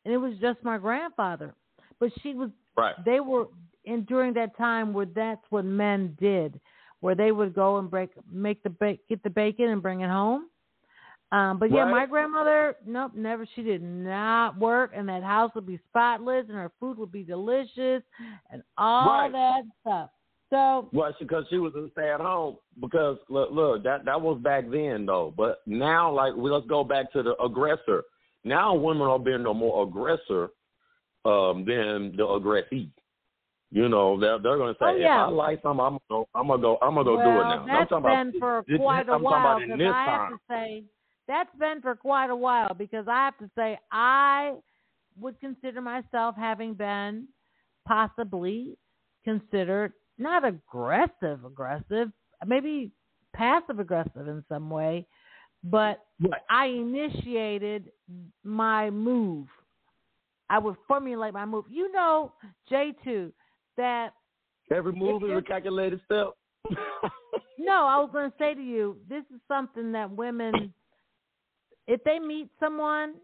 and it was just my grandfather. But she was Right. they were in during that time where that's what men did, where they would go and break make the bake, get the bacon and bring it home. Um, but yeah, Right. my grandmother, nope, never. She did not work, and that house would be spotless, and her food would be delicious, and all Right. that stuff. So Well, because she was a stay at home. Because look, look, that that was back then though. But now, like, we, let's go back to the aggressor. Now, women are being no more aggressor um, than the aggressee. You know, they're they're gonna say, Oh, yeah. if I like something, I'm gonna go, I'm gonna go, I'm gonna go do it well, now. I'm talking been about, for this- quite a I'm talking while. Because this I have time. to say, that's been for quite a while. Because I have to say, I would consider myself having been possibly considered not aggressive, aggressive, maybe passive aggressive in some way, but I initiated my move. I would formulate my move. You know, J two, that Every move is a calculated step. *laughs* no, I was going to say to you, this is something that women, if they meet someone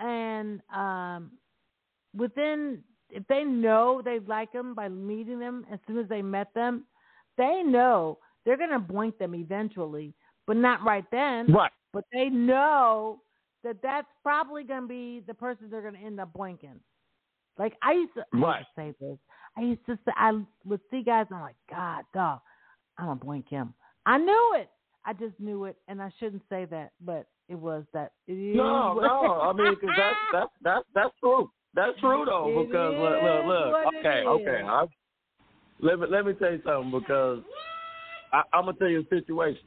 and um, within, if they know they like them by meeting them as soon as they met them, they know they're going to blink them eventually, but not right then. Right. But they know that that's probably going to be the person they're going to end up blinking. Like I used to, I used to say this. I used to say I would see guys and I'm like, God, dog, I'm gonna blink him. I knew it. I just knew it, and I shouldn't say that, but it was that. It No, no. I mean, cause that's *laughs* that's that's that's true. That's true though. It because look, look, look. Okay, okay. I, let me let me tell you something because I, I'm gonna tell you a situation.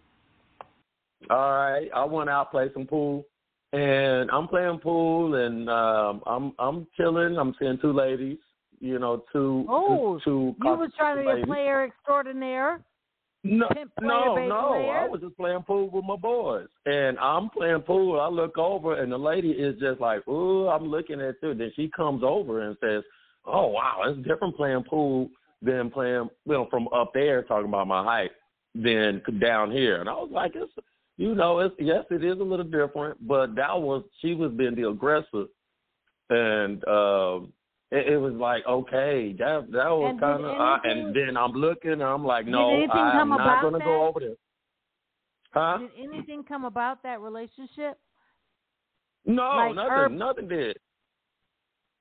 All right, I went out play some pool, and I'm playing pool, and um, I'm I'm chilling. I'm seeing two ladies. You know, two Oh, two. two you was trying to be a player extraordinaire. No, no, no. player. I was just playing pool with my boys, and I'm playing pool. I look over, and the lady is just like, "Ooh, I'm looking at you." Then she comes over and says, "Oh, wow, it's different playing pool than playing, you know, from up there talking about my height than down here." And I was like, "It's, you know, it's yes, it is a little different, but that was she was being the aggressor, and um, it, it was like, okay, that that was kind of, uh, and then I'm looking, and I'm like, no, I'm not gonna that? go over there. Huh? Did anything come about that relationship? No, Like nothing. Herb- Nothing did.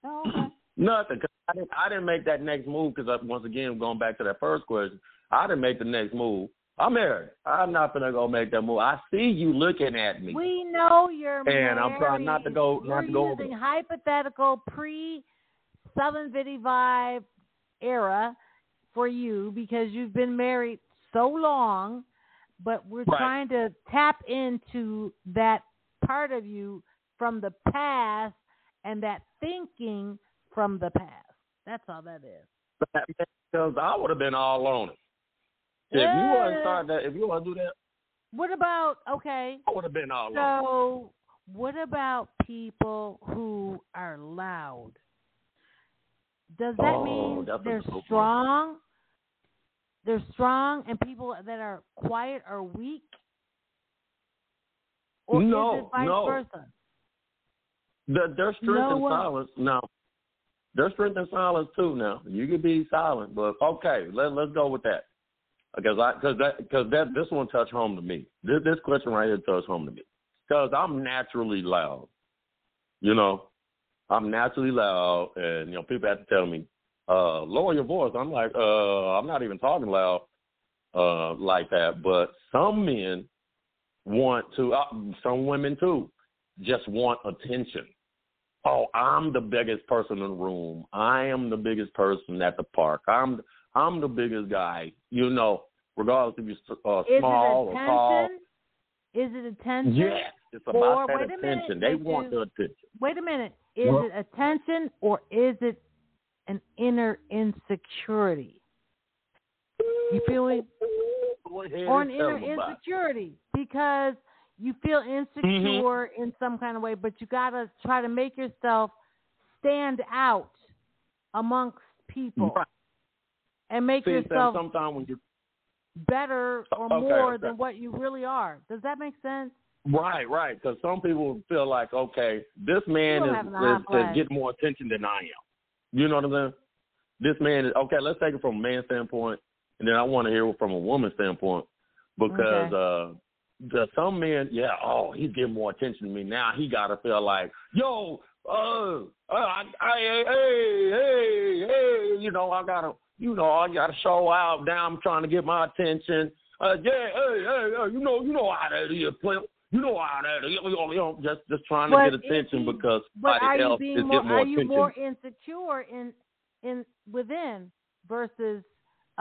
Oh, okay. Nothing. 'Cause I didn't. I didn't make that next move because once again, going back to that first question, I didn't make the next move. I'm married. I'm not gonna go make that move. I see you looking at me. We know you're And I'm trying not to go- not We're to go over using there. hypothetical pre Southern Viddy Vibe era for you because you've been married so long, but we're Right. trying to tap into that part of you from the past and that thinking from the past. That's all that is. Because I would have been all on it. If you want to start that, if you want to do that, What about okay? I would have been all on it. So, what about people who are loud? Does that Oh, mean they're good one. strong? They're strong, and people that are quiet are weak? Or No, is it vice no. versa? The, their strength No and way. silence. No, their strength and silence too. Now you could be silent, but okay, let let's go with that because I because that because that this one touched home to me. This this question right here touched home to me because I'm naturally loud. You know, I'm naturally loud, and you know people have to tell me uh lower your voice. I'm like uh I'm not even talking loud uh like that, but some men want to. Uh, some women too just want attention. Oh, I'm the biggest person in the room. I am the biggest person at the park. I'm I'm the biggest guy. You know, regardless if you're uh, small or tall. attention? Is it attention? Yes, it's Or- about that wait a minute, attention. They want you- the attention. Wait a minute. Is Well- it attention or is it an inner insecurity? You feel me? Go or an inner them about it. insecurity because you feel insecure mm-hmm. in some kind of way, but you gotta try to make yourself stand out amongst people Right. and make See, yourself. sometimes when you better or Okay, more okay. than what you really are. Does that make sense? Right, right. Because some people feel like, okay, this man is, don't have no hot is, is getting more attention than I am. You know what I'm saying? This man is okay. Let's take it from a man's standpoint, and then I want to hear it from a woman's standpoint because uh, the some men, yeah, oh, he's getting more attention to me now. He got to feel like, yo, uh, uh I, I, hey, hey, hey, you know, I gotta, you know, I gotta show out. Now I'm trying to get my attention. Uh, yeah, hey, hey, hey, you know, you know how that is, player. You know how that. You know, you know, just just trying But to get attention he- because But are somebody you else being is more, getting more are you attention. more insecure in in within versus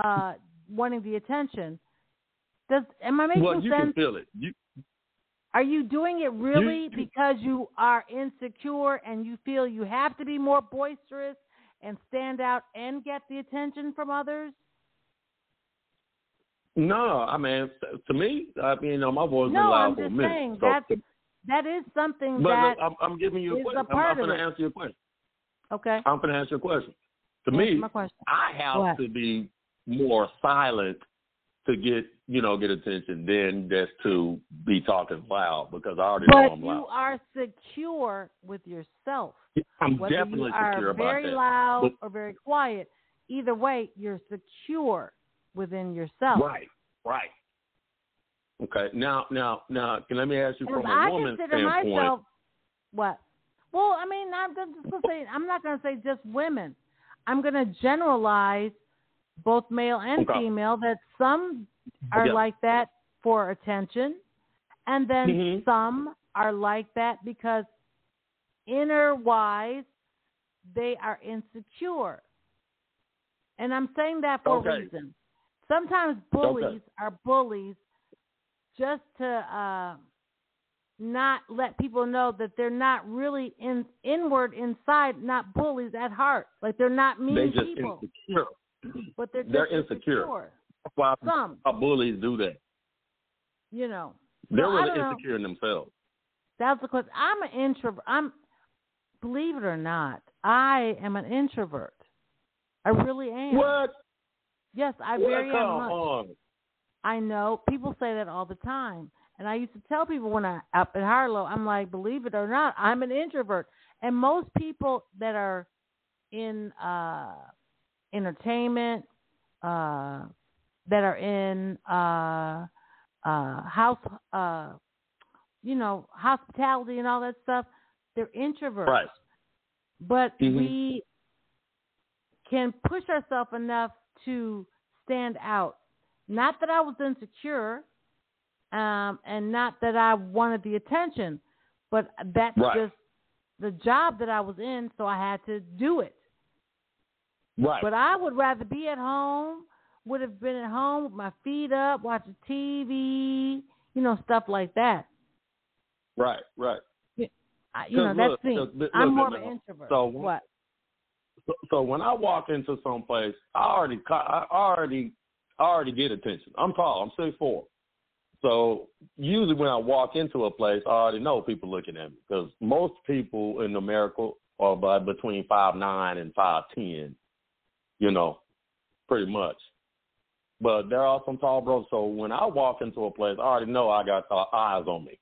uh wanting the attention? Does am I making well, you sense? can feel it. You Are you doing it really you- because you are insecure and you feel you have to be more boisterous and stand out and get the attention from others? No, I mean, to me, I mean, you know, my voice been No, loud I'm for a just minute. saying so, that's that is something but that look, I'm, I'm giving you a question. I'm, I'm going to answer your question. okay. I'm going to answer your question. To Answer me, my question. I have What? to be more silent to get you know get attention than just to be talking loud because I already know I'm loud. you are secure with yourself. I'm Whether definitely you are secure about very loud But- or very quiet, either way, you're secure within yourself. Right, right. Okay. Now, now, now, can let me ask you from a I woman's standpoint. myself what? Well, I mean, I'm just gonna say I'm not going to say just women. I'm going to generalize both male and Okay. female that some are Yeah. like that for attention, and then Mhm. some are like that because inner wise they are insecure. And I'm saying that for Okay. a reason. Sometimes bullies are bullies just to uh, not let people know that they're not really in inward inside, not bullies at heart. Like they're not mean they just people, insecure. *clears throat* but they're just They're insecure. That's why Some. bullies do that. You know, They're So, really don't know. insecure in themselves. That's the question. I'm an introvert. I'm, believe it or not, I am an introvert. I really am. What? Yes, I Well, very come much. on. I know people say that all the time, and I used to tell people when I up at Harlow, I'm like, believe it or not, I'm an introvert. And most people that are in uh, entertainment, uh, that are in uh, uh, house, uh, you know, hospitality and all that stuff, they're introverts. Right. But Mhm. we can push ourselves enough to stand out. Not that I was insecure, um, and not that I wanted the attention, but that's Right. just the job that I was in, so I had to do it. Right. But I would rather be at home, would have been at home with my feet up, watching TV, you know, stuff like that. right, right. I, you know, that's look, me. 'cause look, I'm look, more of an introvert. so- what? So, when I walk into some place, I already I already I already get attention. I'm tall. I'm six four. So usually when I walk into a place, I already know people looking at me because most people in America are by between five nine and five ten. You know, pretty much. But there are some tall bros. So when I walk into a place, I already know I got eyes on me.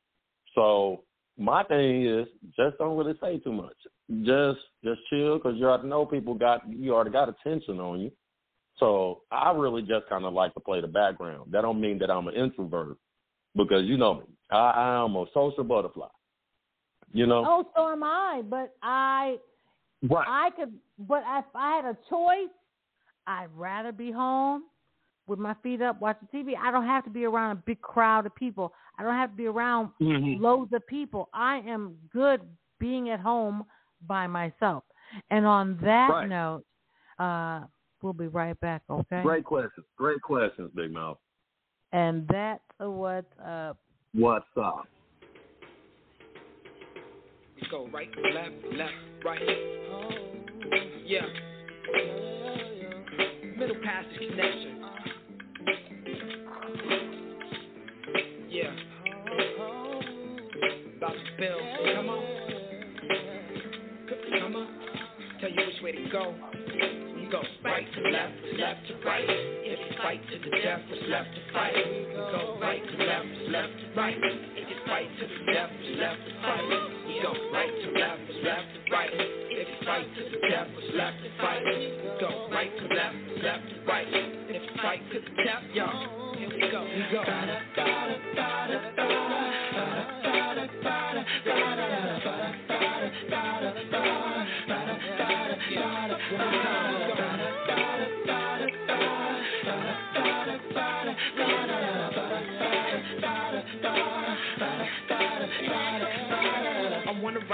So my thing is just don't really say too much. Just just chill because you already know people got you already got attention on you. So I really just kind of like to play the background. That don't mean that I'm an introvert because you know me. I, I am a social butterfly. You know. Oh, so am I. But I, Right. I could. But if I had a choice, I'd rather be home with my feet up watching TV. I don't have to be around a big crowd of people. I don't have to be around Mhm. loads of people. I am good being at home by myself. And on that Right. note, uh, we'll be right back. Okay. Great questions. Great questions, Big Mouth. And that's what's up. What's up? We go right, left, left, right. Yeah. Middle passage connection. Yeah. About to build. Come on. Come on. Tell you which way to go. You go right to left, left to right. If you fight to the death, what's left to fight? We go right to left, left to right. If you fight to the death, what's left to fight? We go right to left, left to right. If you fight to the death, what's left to fight? We go right to left, left to right. If you fight to the death, yo, here we go, we go. I wanna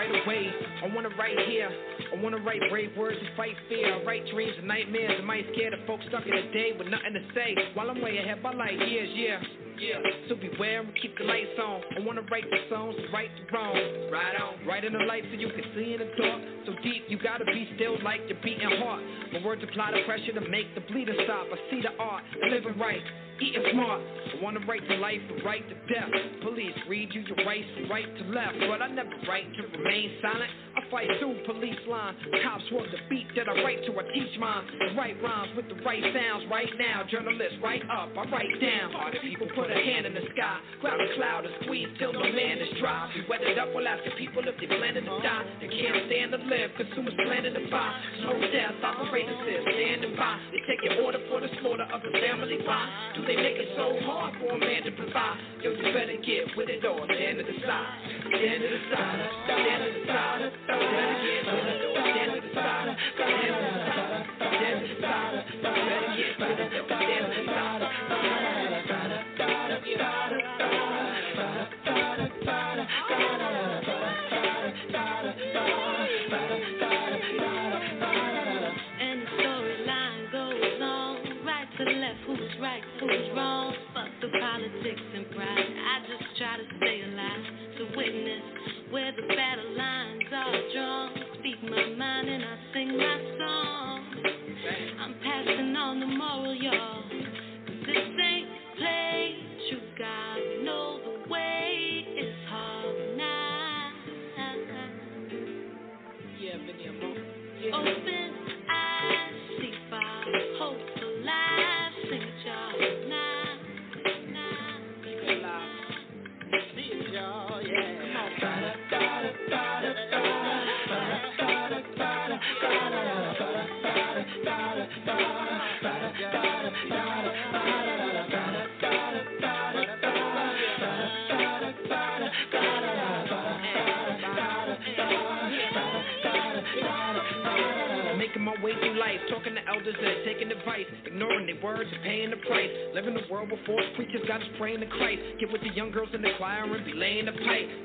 write away, I wanna write here. I wanna write brave words and fight fear. I write dreams and nightmares. I scared of folks stuck in a day with nothing to say? While I'm way ahead by light years, yeah. Yeah, so beware and keep the lights on. I wanna write the songs to right the wrong. Right on. Right in the light so you can see in the dark. So deep, you gotta be still like your beating heart. My words apply the pressure to make the bleeding stop. I see the art, living right, eating smart. I wanna write to life and right to death. Police read you your rights from right to left. But I never write to remain silent. I fight through police line. Cops want the beat that I write to. I teach mine. I write rhymes with the right sounds right now. Journalists write up, I write down. Party people put a hand in the sky. Grab a cloud and squeeze till the land is dry. We weathered up We'll ask the people if they planning to die. They can't stand to live. Consumers planning to buy. Slow death, operators is standing by. They take your order for the slaughter of the family. Why do they make it so hard for a man to provide? Yo, you better get with it or stand to the side. Stand to the side. Stand to the side. Better get with it or stand to the side. Stand to the side. Stand to the side. Better get with stand to the side. And the who's wrong. Fuck the politics and pride. I just try to stay alive to witness where the battle lines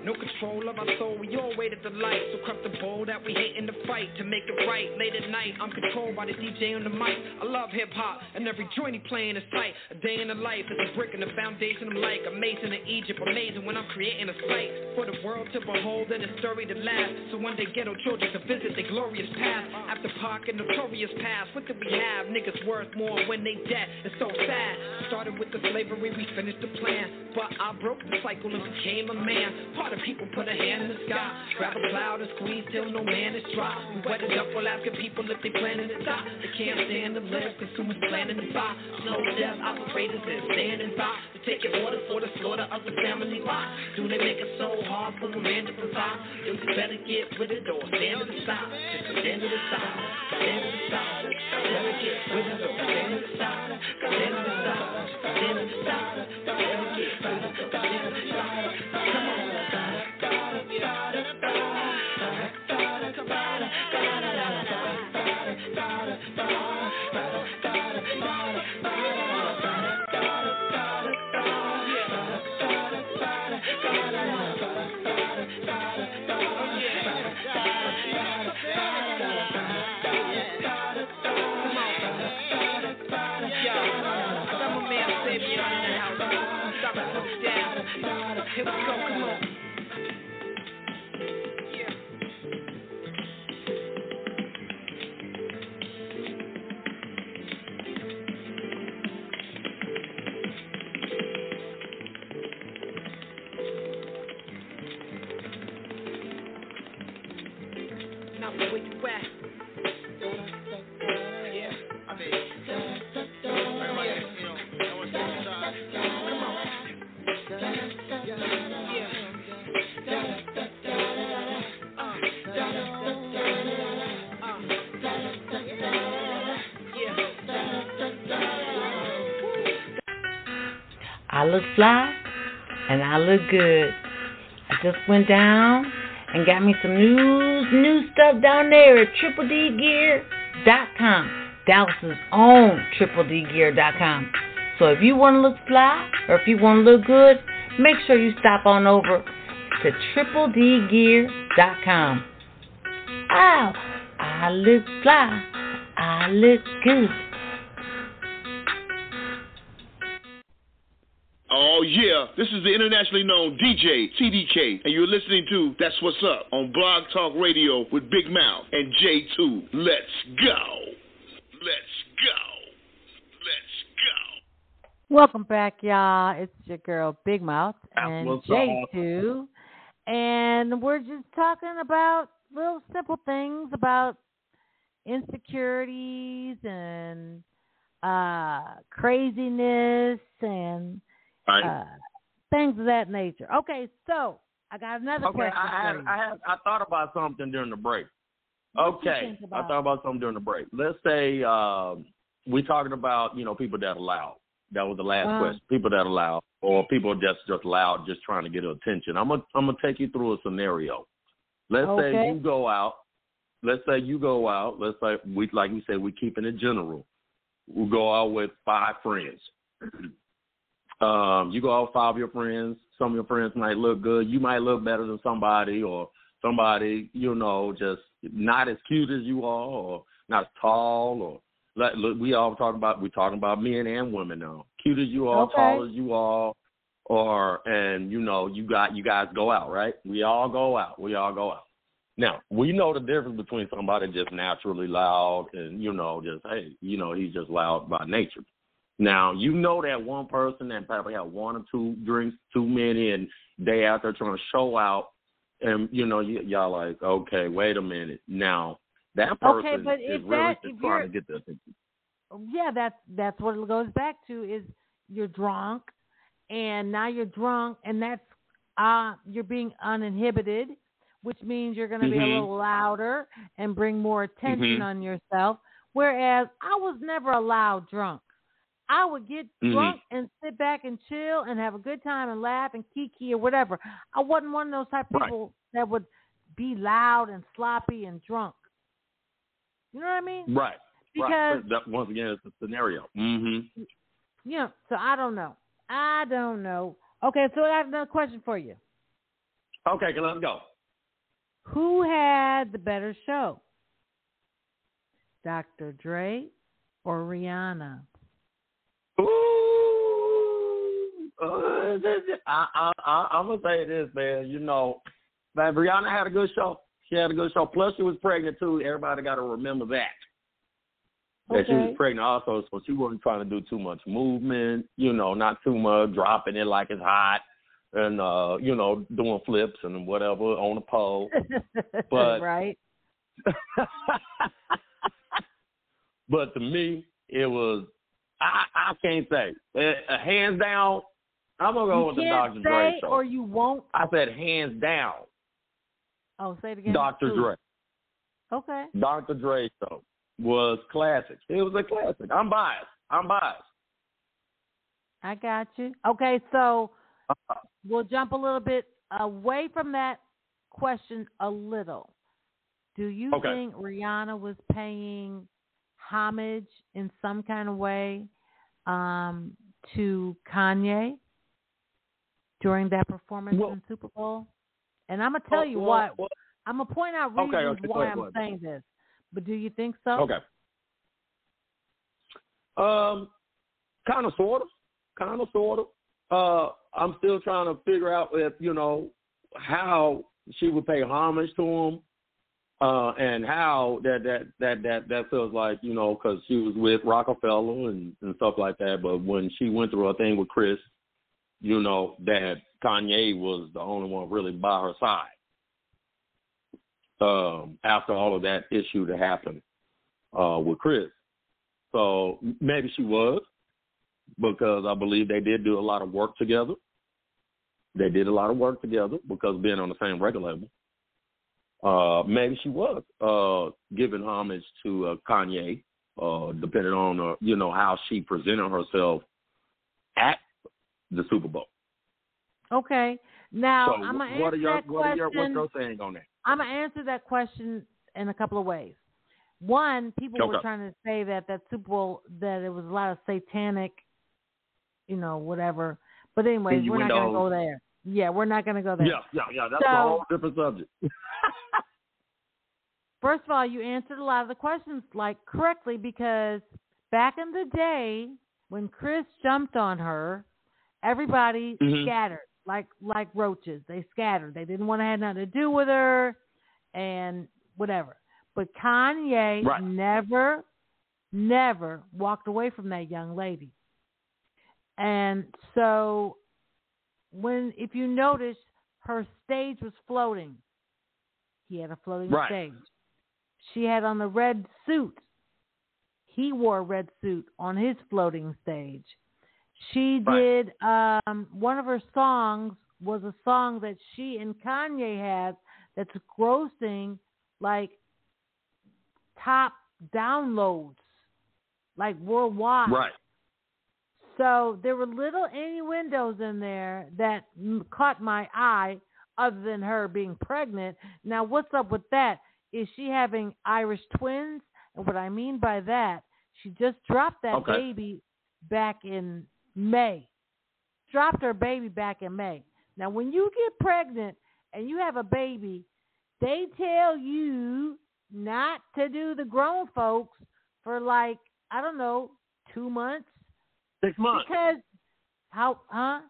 No control of our soul, we all wait at the light. So bowl that we hate in the fight to make it right. Late at night, I'm controlled by the DJ on the mic. I love hip hop and every joint he playing is tight. A day in the life is a brick in the foundation. I'm like amazing in Egypt, amazing when I'm creating a sight for the world to behold and a story to last. So one day ghetto children can visit the glorious past. After Park and notorious past, what did we have? Niggas worth more when they dead. It's so sad. Started with the slavery, we finished the plan. But I broke the cycle and became a man. Part of people put a hand in the sky. Grab a cloud and squeeze till no man is dry. We wetted up while asking people if they planning to die. They can't stand to live, consumers planning to buy. Slow death operators is standing by. To take your order for the slaughter of the family. Why do they make it so hard for a man to provide? You better get with it or stand to the side. Just stand to the side. Stand to the side. Better get with it or stand to the side. Stand to the. Stand to the side. Better get with it or stand to the. Come on. I got look fly and I look good. I just went down and got me some new new stuff down there at tripledgear.com. Dallas's own tripledgear.com. So if you want to look fly or if you want to look good, make sure you stop on over to tripledgear.com. Ow, oh, I look fly. I look good. Oh yeah, this is the internationally known DJ TDK, and you're listening to That's What's Up on Blog Talk Radio with Big Mouth and J2. Let's go. Let's go. Let's go. Welcome back, y'all. It's your girl Big Mouth and what's up. J2, and we're just talking about little simple things about insecurities and uh craziness and Right. uh, things of that nature. Okay, so I got another Okay, question I had. I had, I thought about something during the break. What Okay, I thought about something during the break. Let's say um, we talking about you know people that are loud. That was the last Uh-huh. question. People that are loud, or people that's just loud, just trying to get attention. I'm gonna I'm gonna take you through a scenario. Let's Okay. say you go out. Let's say you go out. Let's say we like we said we keeping it general. We go out with five friends. *clears throat* Um, you go out with five of your friends. Some of your friends might look good. You might look better than somebody, or somebody you know just not as cute as you are, or not as tall, or like look, we all talking about we talking about men and women now. Cute as you are, Okay. tall as you are, or and you know you got you guys go out, right? We all go out. We all go out. Now we know the difference between somebody just naturally loud and you know just hey you know he's just loud by nature. Now you know that one person that probably had one or two drinks too many and they out there trying to show out, and you know y- y'all like okay wait a minute now that person Okay, but is if really that- just if trying to get the attention. yeah, that's that's what it goes back to is you're drunk and now you're drunk and that's uh you're being uninhibited, which means you're gonna be a Mhm. little louder and bring more attention Mhm. on yourself. Whereas I was never a loud drunk. I would get Mhm. drunk and sit back and chill and have a good time and laugh and kiki or whatever. I wasn't one of those type of Right. people that would be loud and sloppy and drunk. You know what I mean? Right. Because right. That, once again, it's a scenario. you know, so I don't know. I don't know. Okay, so I have another question for you. Okay, let's go. Who had the better show? Dr. Dre or Rihanna? Ooh, uh, I, I, I, I'm gonna say this, man. You know, man, Rihanna had a good show. She had a good show. Plus, she was pregnant too. Everybody got to remember that. That she was pregnant also, so she wasn't trying to do too much movement. You know, not too much dropping it like it's hot, and uh, you know, doing flips and whatever on the pole. *laughs* But- right. *laughs* but to me, it was I I can't say uh, hands down. I'm gonna go you with the Dr. Dre show. or you won't. I said hands down, Oh, say it again. Dr. Dre. Okay. Dr. Dre show was classic. It was a classic. I'm biased. I'm biased. I got you. Okay, so Uh, we'll jump a little bit away from that question a little. Do you Okay. think Rihanna was paying homage in some kind of way um, to Kanye during that performance Well- in Super Bowl? And I'm gonna tell Well, you well, what. I'm gonna point out reasons okay, go why ahead, I'm saying this. But do you think so? Okay. Um, kind of, sort of, kind of, sort of. Uh, I'm still trying to figure out if you know how she would pay homage to him, uh, and how that that that that that feels like you know because she was with Rockefeller and and stuff like that. But when she went through her thing with Chris, you know that Kanye was the only one really by her side. Um, after all of that issue that happened uh, with Chris. So maybe she was, because I believe they did do a lot of work together. They did a lot of work together because being on the same record label. Uh, maybe she was uh, giving homage to uh, Kanye, uh, depending on uh, you know how she presented herself at the Super Bowl. Okay. Now so I'm gonna what answer are your that what are your question. what's your saying on that? I'm gonna answer that question in a couple of ways. One, people were trying to say that that Super Bowl that it was a lot of satanic, you know, whatever. But anyway, we're not gonna go there. Yeah, we're not gonna go there. Yeah, yeah, yeah. That's So- a whole different subject. *laughs* First of all, you answered a lot of the questions like correctly because back in the day when Chris jumped on her, everybody Mhm. scattered like like roaches. They scattered. They didn't want to have nothing to do with her and whatever. But Kanye Right. never, never walked away from that young lady. And so when if you notice her stage was floating. He had a floating Right. stage. She had on a red suit. He wore a red suit on his floating stage. She Right. did um one of her songs was a song that she and Kanye has that's grossing like top downloads like worldwide. Right. So there were little innuendos in there that caught my eye, other than her being pregnant. Now, what's up with that? Is she having Irish twins? And what I mean by that, she just dropped that Okay. baby back in May. Dropped her baby back in May. Now, when you get pregnant and you have a baby, they tell you not to do the grown folks for like, I don't know, two months. Six months. Because how huh?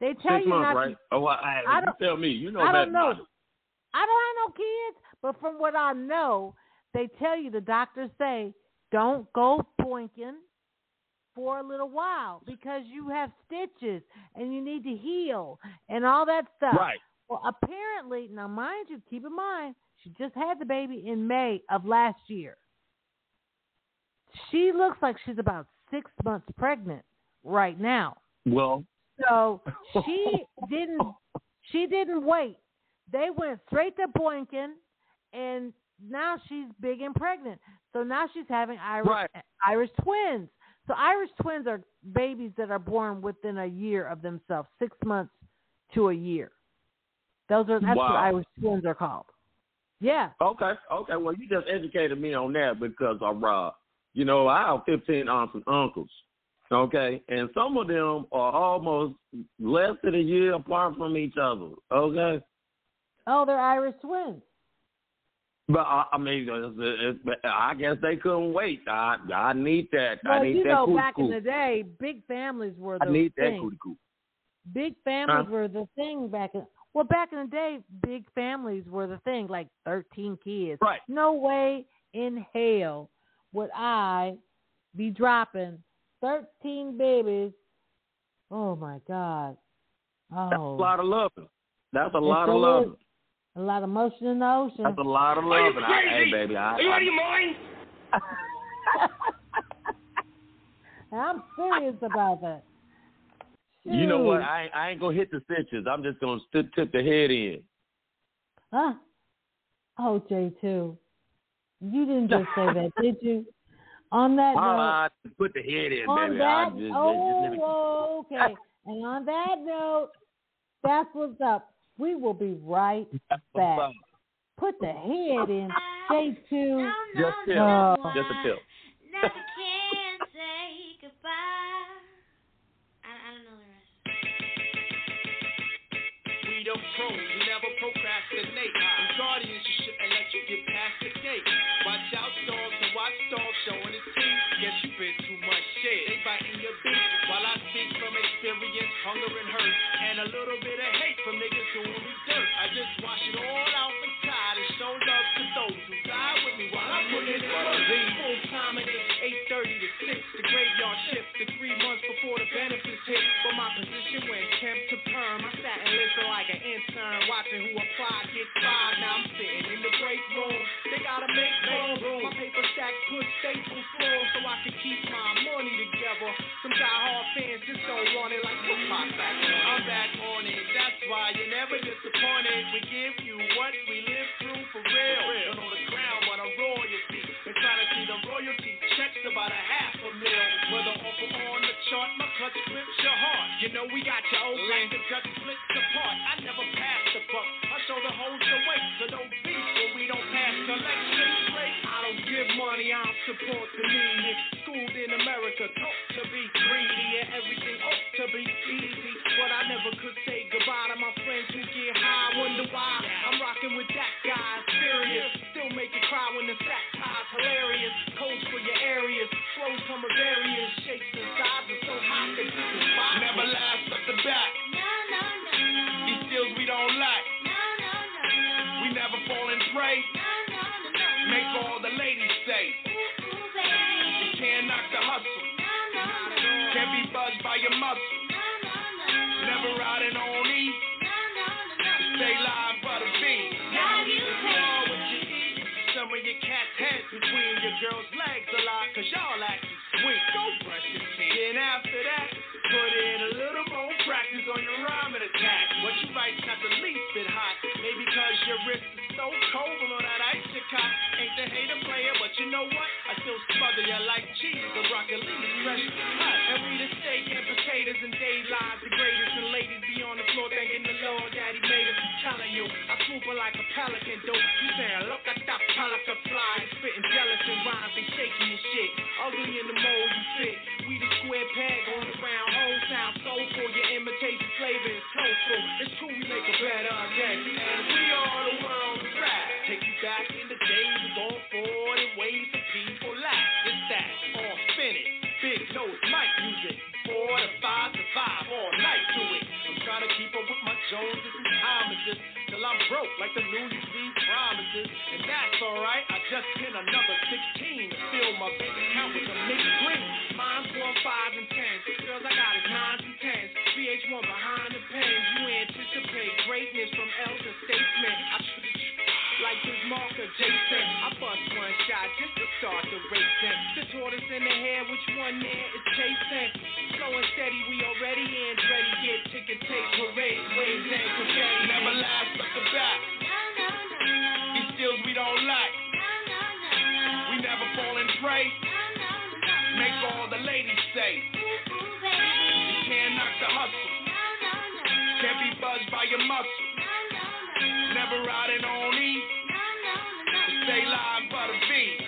They tell Six you months, not right? to. Oh, I, I you don't- tell me. You know I don't know. I do. I don't have no kids, but from what I know, they tell you the doctors say don't go poinking for a little while because you have stitches and you need to heal and all that stuff. Right. Well, apparently, now mind you, keep in mind, she just had the baby in May of last year. She looks like she's about six months pregnant right now. Well, So she *laughs* didn't she didn't wait. They went straight to Boynton and now she's big and pregnant. So now she's having Irish Right. Irish twins. So Irish twins are babies that are born within a year of themselves, six months to a year. Those are that's what Irish twins are called. Yeah. Okay, okay. Well, you just educated me on that because of uh, you know, I have fifteen aunts and uncles. Okay, and some of them are almost less than a year apart from each other. Okay, Oh, they're Irish twins. But I, I mean, uh, it's, it's, I guess they couldn't wait. I I need that. I Well, need you that know, back in the day, big families were the I need that thing. cootie coo. Big families Huh? were the thing back in well back in the day big families were the thing like 13 kids Right. no way in hell would i be dropping 13 babies oh my god oh That's a oh. lot of loving. That's a lot of sure loving. is. A lot of motion in the ocean That's a lot of Are you loving. I, hey, baby, I, Are you I, out of your mind? i'm serious about that you know what? I ain't- I ain't gonna hit the stitches. I'm just gonna tip, tip the head in. huh oh j2 you didn't just say that *laughs* did you on that note I put the head in, on baby. I that, just, just, just oh, oh, okay. and on that note, that's what's up. We will be right back. Put the head in. Stay tuned. Just tip. Oh. Just a tip. Never can say goodbye. I, I don't know the rest. We the pros, never procrastinate. In guardians, you shouldn't let you get past the gate. Watch out, dogs, and watch dogs showing his teeth. Guess you been too much shit. They biting your beat experience, hunger and hurt, and a little bit of hate from niggas dirt. I just wash it all out and tired and show love to those who die with me while I'm putting it Full time it is 8:30 to 6. The graveyard shift to three months before the benefits hit. But my position went temp to perm. I sat and listened like an intern, watching who applied get fired. Now I'm sitting in the break room. They gotta make room. My paper stack put staple floor so I can keep my money together. Some diehard fans just don't want it back. I'm back on it. That's why you're never disappointed. We give you what we live through for real. Don't know the crown, but a royalty. Been trying to see the royalty checks about a half a mil. Whether off or on the chart, my cut splits your heart. You know we got you open. Like the gut splits apart. I never pass the buck. I show the hoes the way, so don't beef, collection. I don't give money, I don't support the needy. Schooled in America, taught to be greedy, and everything ought to be easy. But I never could say goodbye to my friends who get high. Wonder why I'm rocking with that guy. Serious, still make you cry when the sack ties hilarious. Codes for your areas, flows come of various shapes and sizes, so hot they keep us fire. Never last up the back. No, no, no, no. These steals we don't like. We never fall and pray. Make all the ladies say. You can't knock the hustle. Can't be buzzed by your muscle. Never riding on E. Stay live, butter bean. All what you eat. Some of your cats' heads between your girl's daylight. The greatest and ladies be on the floor thanking the Lord that he made us. Telling you, I swoop her like a pelican, dope. You saying, look at that pelican fly. Spitting jealous and rhymes, they shaking and shit. Ugly in the mold you fit. We the square peg on the round hole sound soulful. Your Like the New Year's promises. And that's alright. I just hit another 16 to fill my bank account with a mixed green. Mine's one, five, and ten. Girls I got is nines and tens. VH1 behind the pens. You anticipate greatness from elder statesmen. I like this marker, Jason. I bust one shot just to start the racing. The tortoise in the hare, which one there is chasing? Slow and steady, we already in. Ready, get ticket tape, parade, waves and can't hustle. Can't be buzzed by your muscle. Never riding on E. Stay live, butter beat.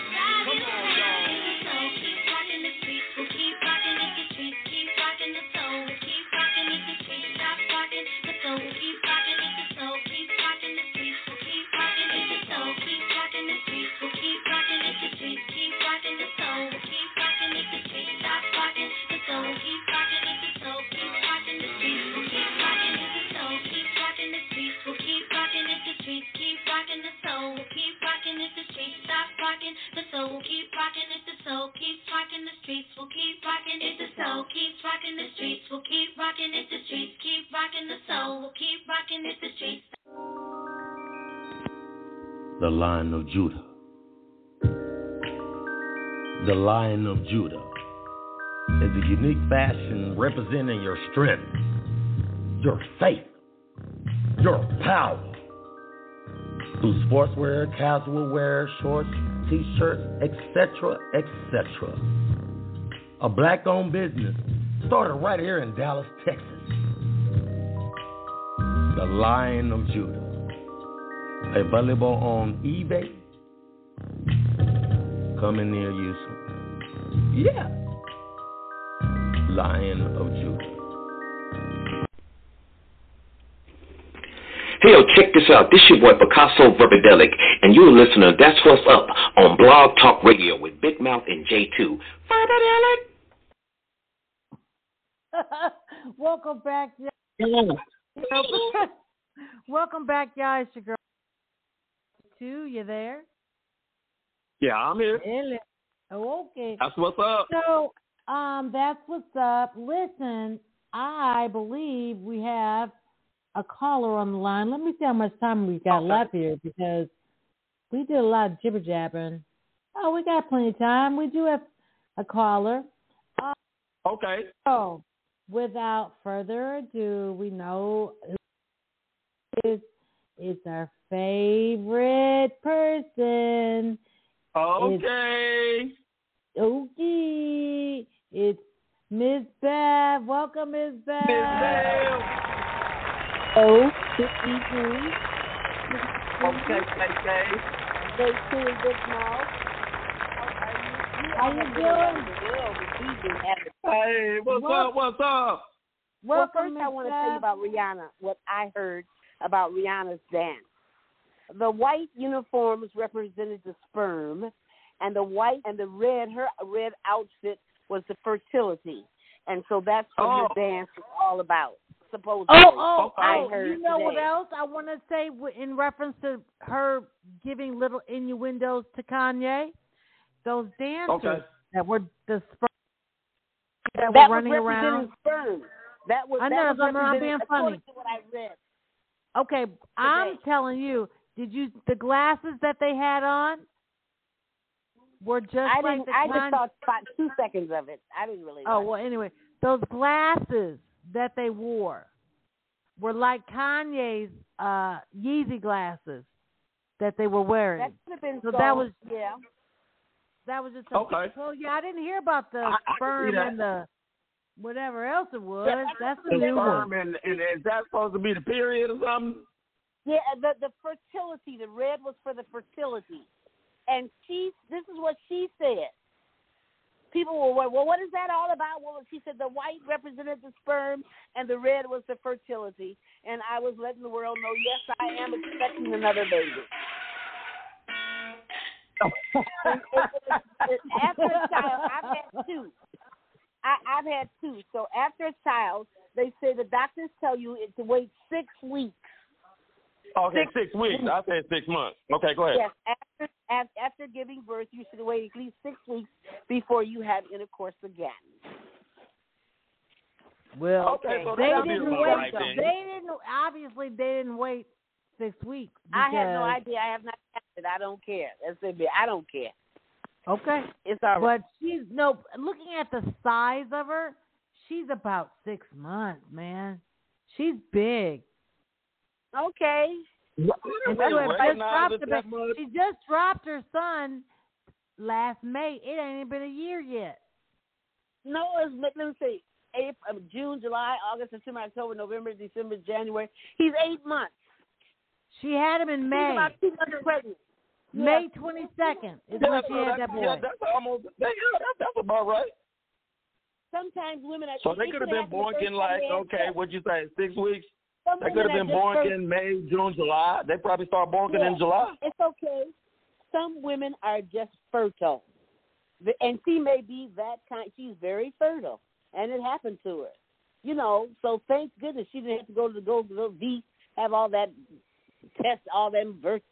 We'll keep rocking it, the soul keeps rocking the streets. We'll keep rocking it, the soul keeps rocking the streets. We'll keep rocking it, the streets. Keep rocking the soul. We'll keep rocking it, the streets. The Lion of Judah. The Lion of Judah is a unique fashion representing your strength, your faith, your power. Through sportswear, casual wear, shorts, t-shirts, etc., etc. A black-owned business started right here in Dallas, Texas. The Lion of Judah. Available on eBay. Coming near you soon. Yeah. Lion of Judah. Hey, yo, check this out. This is your boy Picasso Verbadelic, and you're listening to That's What's Up on Blog Talk Radio with Big Mouth and J2. Verbadelic. *laughs* Welcome back, y'all. *laughs* Welcome back, y'all. It's your girl. Two, you there? Yeah, I'm here. Hello. Oh, okay. That's what's up. So, um, that's what's up. Listen, I believe we have a caller on the line. Let me see how much time we got Okay. left here because we did a lot of jibber jabbering. Oh, we got plenty of time. We do have a caller. Uh, Okay. so, without further ado, we know is it's our favorite person. Okay. Okay. It's Miss Bab Bev. Welcome, Miss Bev. Oh, good evening. Okay, okay. They too in Big Mouth. How are you doing? Hey, what's Well- up? What's up? Well, Welcome, first I want to tell you about Rihanna. What I heard about Rihanna's dance. The white uniforms represented the sperm, and the white and the red, her red outfit was the fertility, and so that's what Oh. her dance is all about. Supposedly, Oh, oh, I oh! heard You know what else I want to say in reference to her giving little innuendos to Kanye? Those dancers Okay. that were the sperm that, That were was running around. sperm. That was I that know, was I'm not being funny. to what I read. Okay, I'm telling you, did you the glasses that they had on were just I like didn't. the I just saw about two seconds of it. I didn't really. Oh watch well, anyway, those glasses that they wore were like Kanye's uh Yeezy glasses that they were wearing. That could have been so so. that was yeah. that was just Okay. So yeah, I didn't hear about the I- I can see sperm that. and the whatever else it was. Yeah, That's The new sperm one. and, and is that supposed to be the period or something? Yeah, the the fertility. The red was for the fertility, and she. This is what she said. People were well. What is that all about? Well, she said the white represented the sperm, and the red was the fertility. And I was letting the world know, yes, I am expecting another baby. After a child, I've had two. I, I've had two. So after a child, they say the doctors tell you it to wait six weeks. Oh, okay, Six six, weeks. I said six months. Okay, go ahead. Yes, after after giving birth, you should wait at least six weeks before you have intercourse again. Well, Okay, so they didn't wait. right. They didn't. Obviously, they didn't wait six weeks. I have no idea. I have not tested. I don't care. That's it. I don't care. Okay. It's all right. But she's no looking at the size of her, she's about six months, man. She's big. Okay. And she had wait, just dropped is the it that ba- much? she just dropped her son last May. It ain't even been a year yet. No, it's let me see. April, uh, June, July, August, September, October, November, December, January. He's eight months. She had him in She's May. about two months pregnant. May twenty second is Yeah, when she had that- that boy. yeah, that's almost that, yeah, that, that's about right. Sometimes women are. So they could have been born in like okay, what'd you say, six weeks? Some They could have been born just in May, June, July. They probably start born Yeah. in July. It's okay. Some women are just fertile, and she may be that kind. She's very fertile, and it happened to her. You know, so thank goodness she didn't have to go to the go to the V, have all that test, all them birth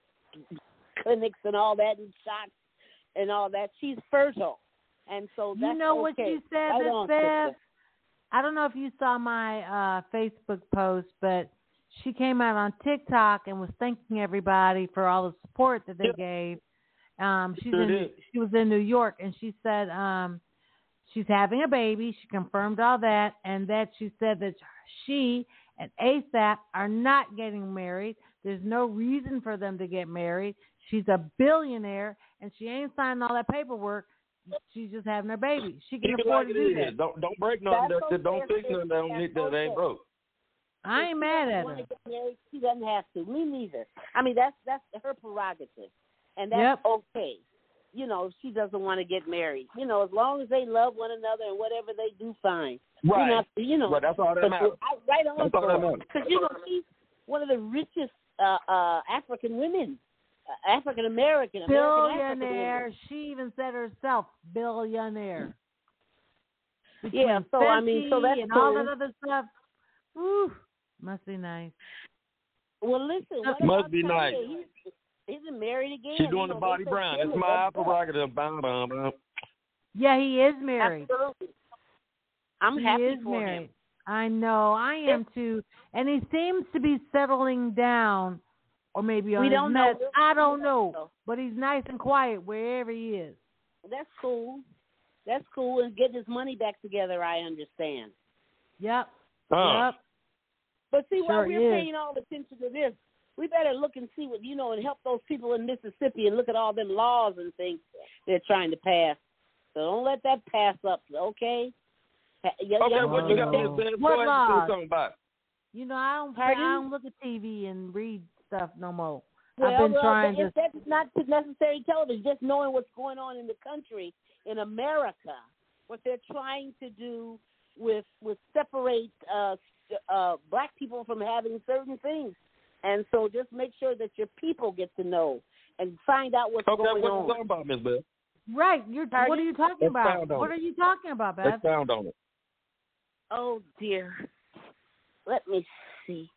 clinics and all that and shots and all that. She's fertile, and so that's you know what okay. she said, Right Miss Bev? I don't know if you saw my uh Facebook post, but she came out on TikTok and was thanking everybody for all the support that they gave. Um she's Sure in did. she was in New York and she said um she's having a baby. She confirmed all that and that she said that she and ASAP are not getting married. There's no reason for them to get married. She's a billionaire and she ain't signing all that paperwork. She's just having her baby. She can Keep afford like to do that. Don't don't break nothing. That's That, don't okay. fix nothing. That don't need that they ain't broke. I ain't mad at her. married, she doesn't have to. Me neither. I mean, that's that's her prerogative, and that's Yep. okay. You know, she doesn't want to get married, you know, as long as they love one another and whatever they do, fine. Right. You know, you know Right, that's all that matters. I, right on That's all that matters. Because you know she's one of the richest uh, uh, African women, African American, Billionaire. She even said herself, billionaire. Yeah, Between so I mean, so Fenty that's and all cool. that other stuff. Ooh, must be nice. Well, listen, what Must be Kanye? nice. He's, he's married again. She's you doing know, the they Bobby Brown. she It's my prerogative. Bam, bam, bam. Yeah, he is married. Absolutely. I'm he happy is for married. him. I know. I am too. And he seems to be settling down, or maybe on We don't know. mess. I don't know. But he's nice and quiet wherever he is. That's cool. That's cool. And getting his money back together, I understand. Yep. Oh. Yep. But see, while we're is. paying all attention to this, we better look and see what you know and help those people in Mississippi and look at all them laws and things they're trying to pass. So don't let that pass up, okay? Yeah, Okay, yeah, what you got, yeah. Miss Bell? What Go laws? say something about it. You know, I don't. Pardon? I don't look at TV and read stuff no more. Well, I've been well, trying if to. that's not necessary television, just knowing what's going on in the country, in America, what they're trying to do with with separate uh, uh, black people from having certain things, and so just make sure that your people get to know and find out what's Okay, going what you on. talking about, Miss Bell? Right. You're. Pardon? What are you talking about? Expound on What it. are you talking about, Beth? Expound on it. Oh dear. Let me see.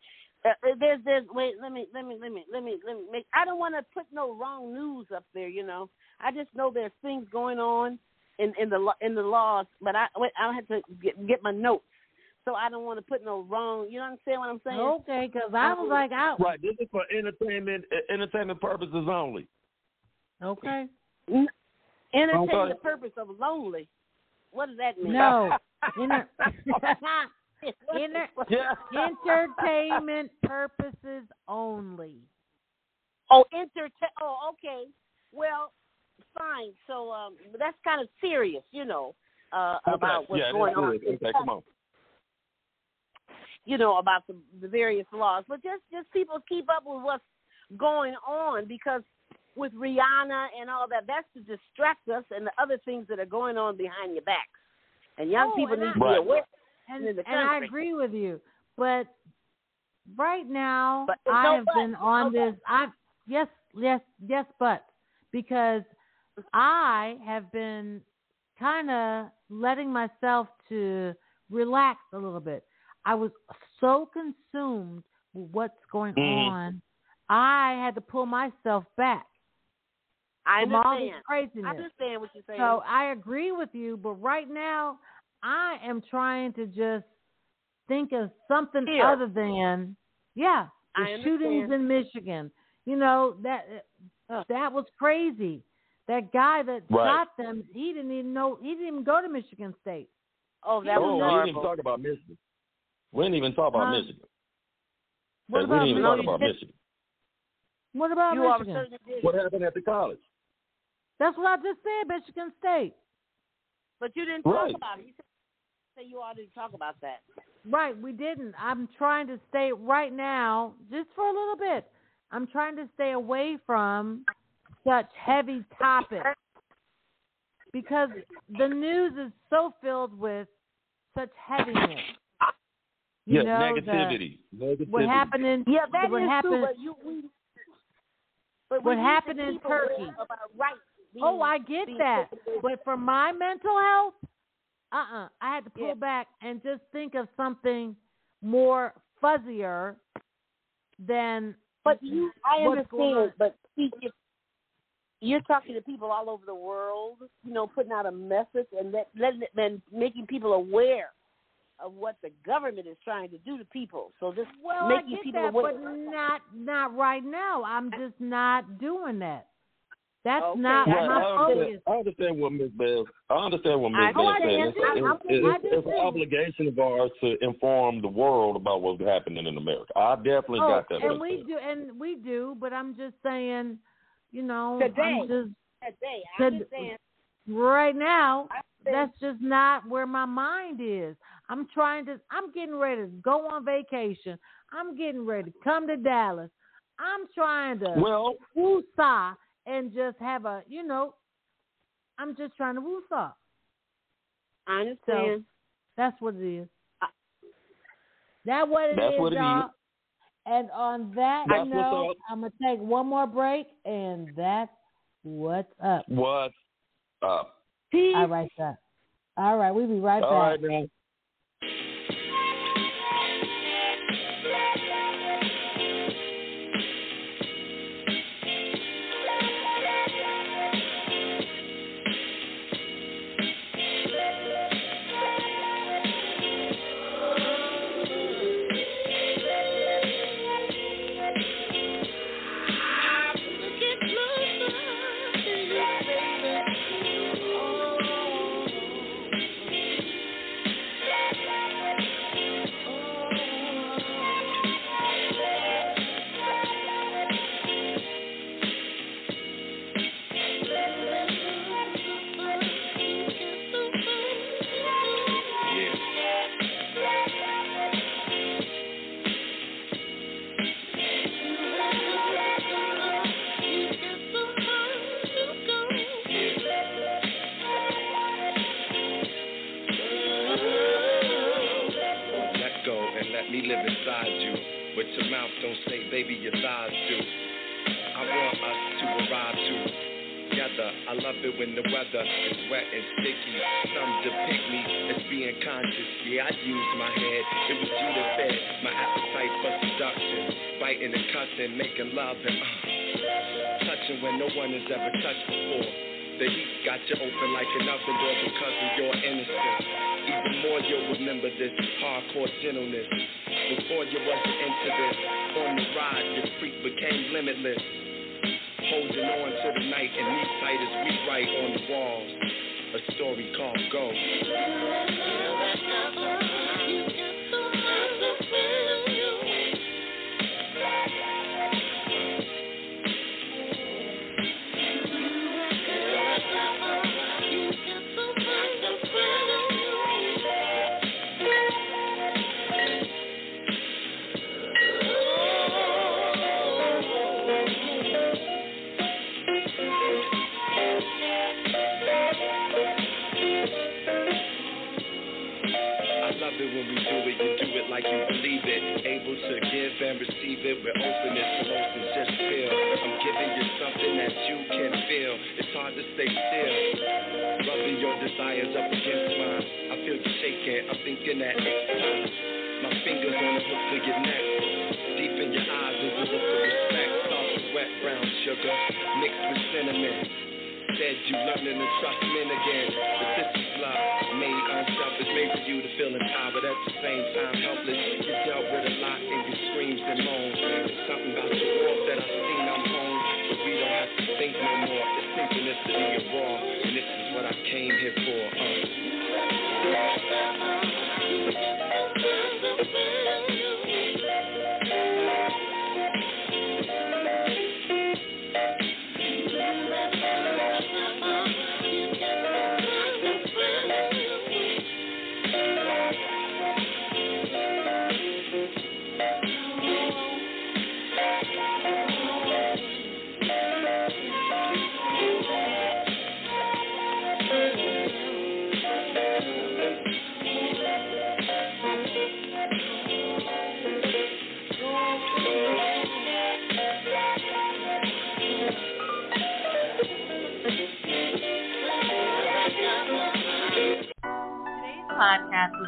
Uh, uh, there's there's wait let me let me let me let me let me make I don't want to put no wrong news up there you know I just know there's things going on in in the lo- in the laws but I wait I don't have to get get my notes so I don't want to put no wrong you know what I'm saying what I'm saying Okay, because I was like, I. Right, this is for entertainment uh, entertainment purposes only. Okay. N- entertain Okay. the purpose of lonely what does that mean No. *laughs* *laughs* Inter- What- entertainment purposes only. Oh, entertain. Oh, okay. Well, fine. So um, that's kind of serious, you know, uh, Okay. about what's yeah, going that's on. good. Okay, come on. You know about the the various laws, but just just people keep up with what's going on because with Rihanna and all that, that's to distract us and the other things that are going on behind your backs. And young Oh, people and need I- to be Right. aware. And, and I agree with you, but right now But I no have been on Okay. this. I yes, yes, yes, but because I have been kind of letting myself to relax a little bit. I was so consumed with what's going Mhm. on, I had to pull myself back I from all this understand. craziness. I understand what you're saying. So I agree with you, but right now I am trying to just think of something Here. other than yeah, the shootings in Michigan. You know that Huh. that was crazy. That guy that Right. shot them, he didn't even know. He didn't even go to Michigan State. oh, that oh, was we didn't even talk about Michigan. We didn't even talk about Huh? Michigan. What we didn't even No, talk about did- Michigan. What about you Michigan? What happened at the college? That's what I just said. Michigan State. But you didn't talk Right. about it. You said say you all didn't talk about that. Right, we didn't. I'm trying to stay right now, just for a little bit. I'm trying to stay away from such heavy topics because the news is so filled with such heaviness. You yes, know, the- negativity. Negativity. what happened in Yeah, that what is happened true. But you, we, but what need happened in keep Turkey. Of rights Oh, I get that. But for my mental health, uh uh I had to pull Yeah. back and just think of something more fuzzier than But you, I understand. But see, if you're talking to people all over the world, you know, putting out a message and that, letting it, and making people aware of what the government is trying to do to people. So just Well, I making get people that, aware. but not not right now. I'm just not doing that. That's Okay, not Right, my I understand, focus. I understand what Ms. Bell. I understand what Ms. I- Bell oh, said. It's, it's, it's, it's an obligation of ours to inform the world about what's happening in America. I definitely Oh, got that. and we understanding. do, and we do. But I'm just saying, you know, Today. I'm just Today, I Could- understand. right now. I. That's just not where my mind is. I'm trying to. I'm getting ready to go on vacation. I'm getting ready to come to Dallas. I'm trying to Well, woosah and just have a, you know, I'm just trying to woosah. I understand. That's what it is. That what it is, That's what it y'all. is. And on that That's note. I'm gonna take one more break, and that's what's up. what's up? All right, sir. All right, we'll be right All back. right,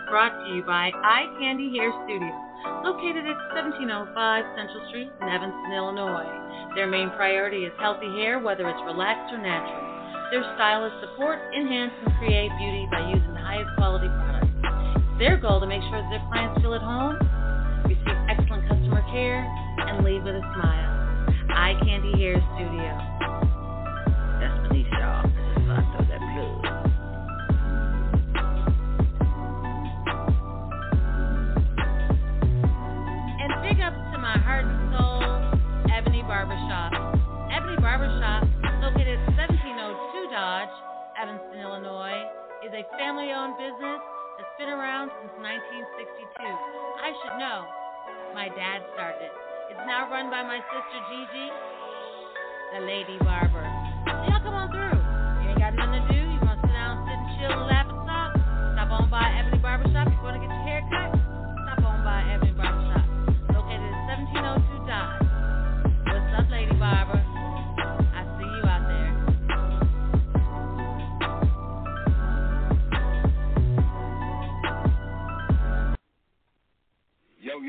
brought to you by Eye Candy Hair Studio, located at 1705 Central Street in Evanston, Illinois. Their main priority is healthy hair, whether it's relaxed or natural. Their stylists support, enhance, and create beauty by using the highest quality products. Their goal to make sure that their clients feel at home, receive excellent customer care, and leave with a smile. Eye Candy Hair Studio. That's. I is a family owned business that's been around since 1962. I should know. My dad started it. It's now run by my sister Gigi, the lady barber.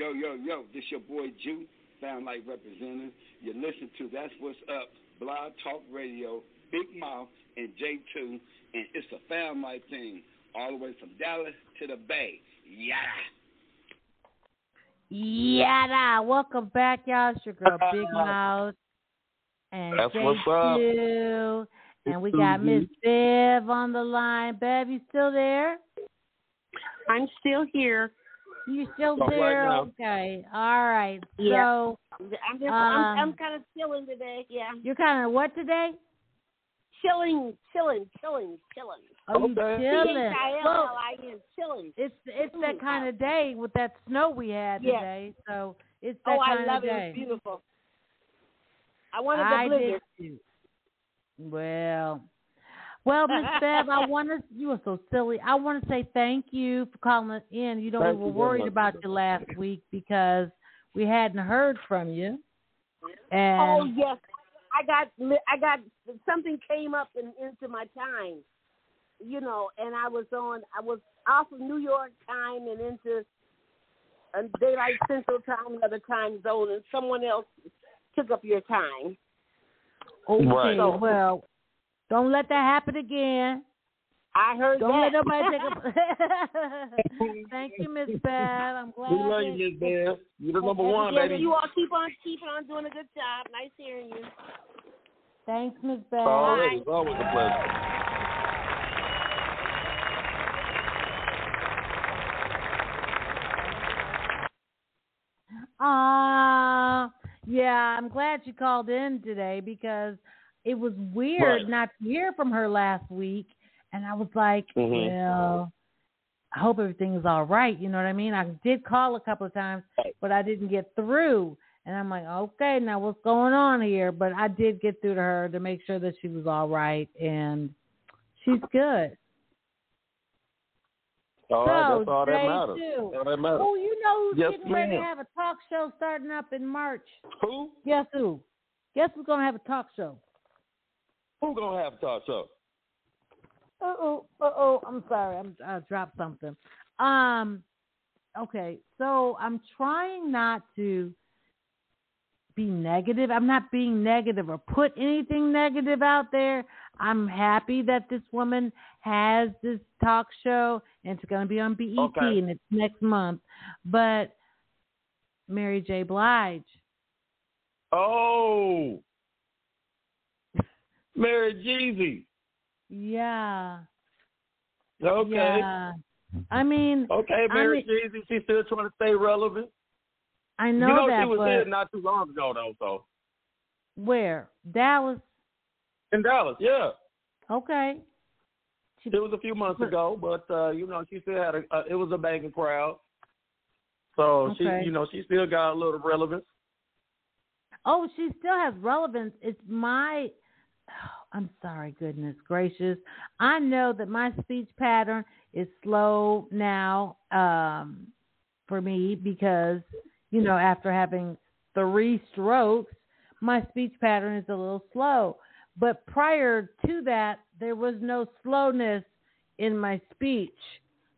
Yo, yo, yo, yo, this your boy Jew, Sound Like Representative. You listen to That's What's Up, Blog Talk Radio, Big Mouth, and J2, and it's a family thing, all the way from Dallas to the Bay. Yada! Yada! Welcome back, y'all. It's your girl Big Mouth and That's what's up. J2. And we got Miss Bev on the line. Bev, you still there? I'm still here. You still All right there? now. okay. All right. Yeah. So I'm just, um, I'm, I'm kind of chilling today. Yeah. you're kind of what today? Chilling, chilling, chilling, chilling. Oh, you chilling. Well, C-H-I-L-L-I-N, chilling. It's it's that kind of day with that snow we had Yeah. today. So it's that Oh, I love of it. day. It was beautiful. I wanted I the blizzard. too. Well, Well, Miss *laughs* Bev, I want to. You were so silly. I want to say thank you for calling in. You know, Thank we were worried much. about you last *laughs* week because we hadn't heard from you. Oh, and oh yes, I got I got something came up in, into my time, you know, and I was on I was off of New York time and into a daylight central time, another time zone, and someone else took up your time. okay, Right. well, don't let that happen again. I heard Don't that. let nobody take up. *laughs* *laughs* Thank you, Miss Bev. I'm glad. We love you, Miss Bev. You're the number one, yes, baby. you all keep on keep on doing a good job. Nice hearing you. Thanks, Miss Bev. Always, it's always a pleasure. Ah, yeah. I'm glad you called in today because it was weird Right. not to hear from her last week, and I was like, Mhm. well, I hope everything is all right. You know what I mean? I did call a couple of times, but I didn't get through. And I'm like, okay, now what's going on here? But I did get through to her to make sure that she was all right, and she's good. All so, right, that's all that matters. All that matters. Oh, you know who's Yes, getting ready to have a talk show starting up in March? Who? Guess who? Guess who's gonna have a talk show? Who gonna have a talk show? Uh oh, uh oh. I'm sorry, I'm, I dropped something. Um, okay, so I'm trying not to be negative. I'm not being negative or put anything negative out there. I'm happy that this woman has this talk show and it's going to be on BET Okay. and it's next month. But Mary J. Blige. Oh, Mary Jeezy. Yeah. Okay. Yeah. I mean, Okay, I Mary mean- Jeezy. She's still trying to stay relevant. I know, you know that, she was but here not too long ago though. So where? Dallas. in Dallas, yeah. Okay. It was a few months ago, but uh, you know she still had a. Uh, it was a banging crowd. So Okay. she, you know, she still got a little relevance. Oh, she still has relevance. It's my. *sighs* I'm sorry, goodness gracious. I know that my speech pattern is slow now um, for me because, you know, after having three strokes, my speech pattern is a little slow. But prior to that, there was no slowness in my speech,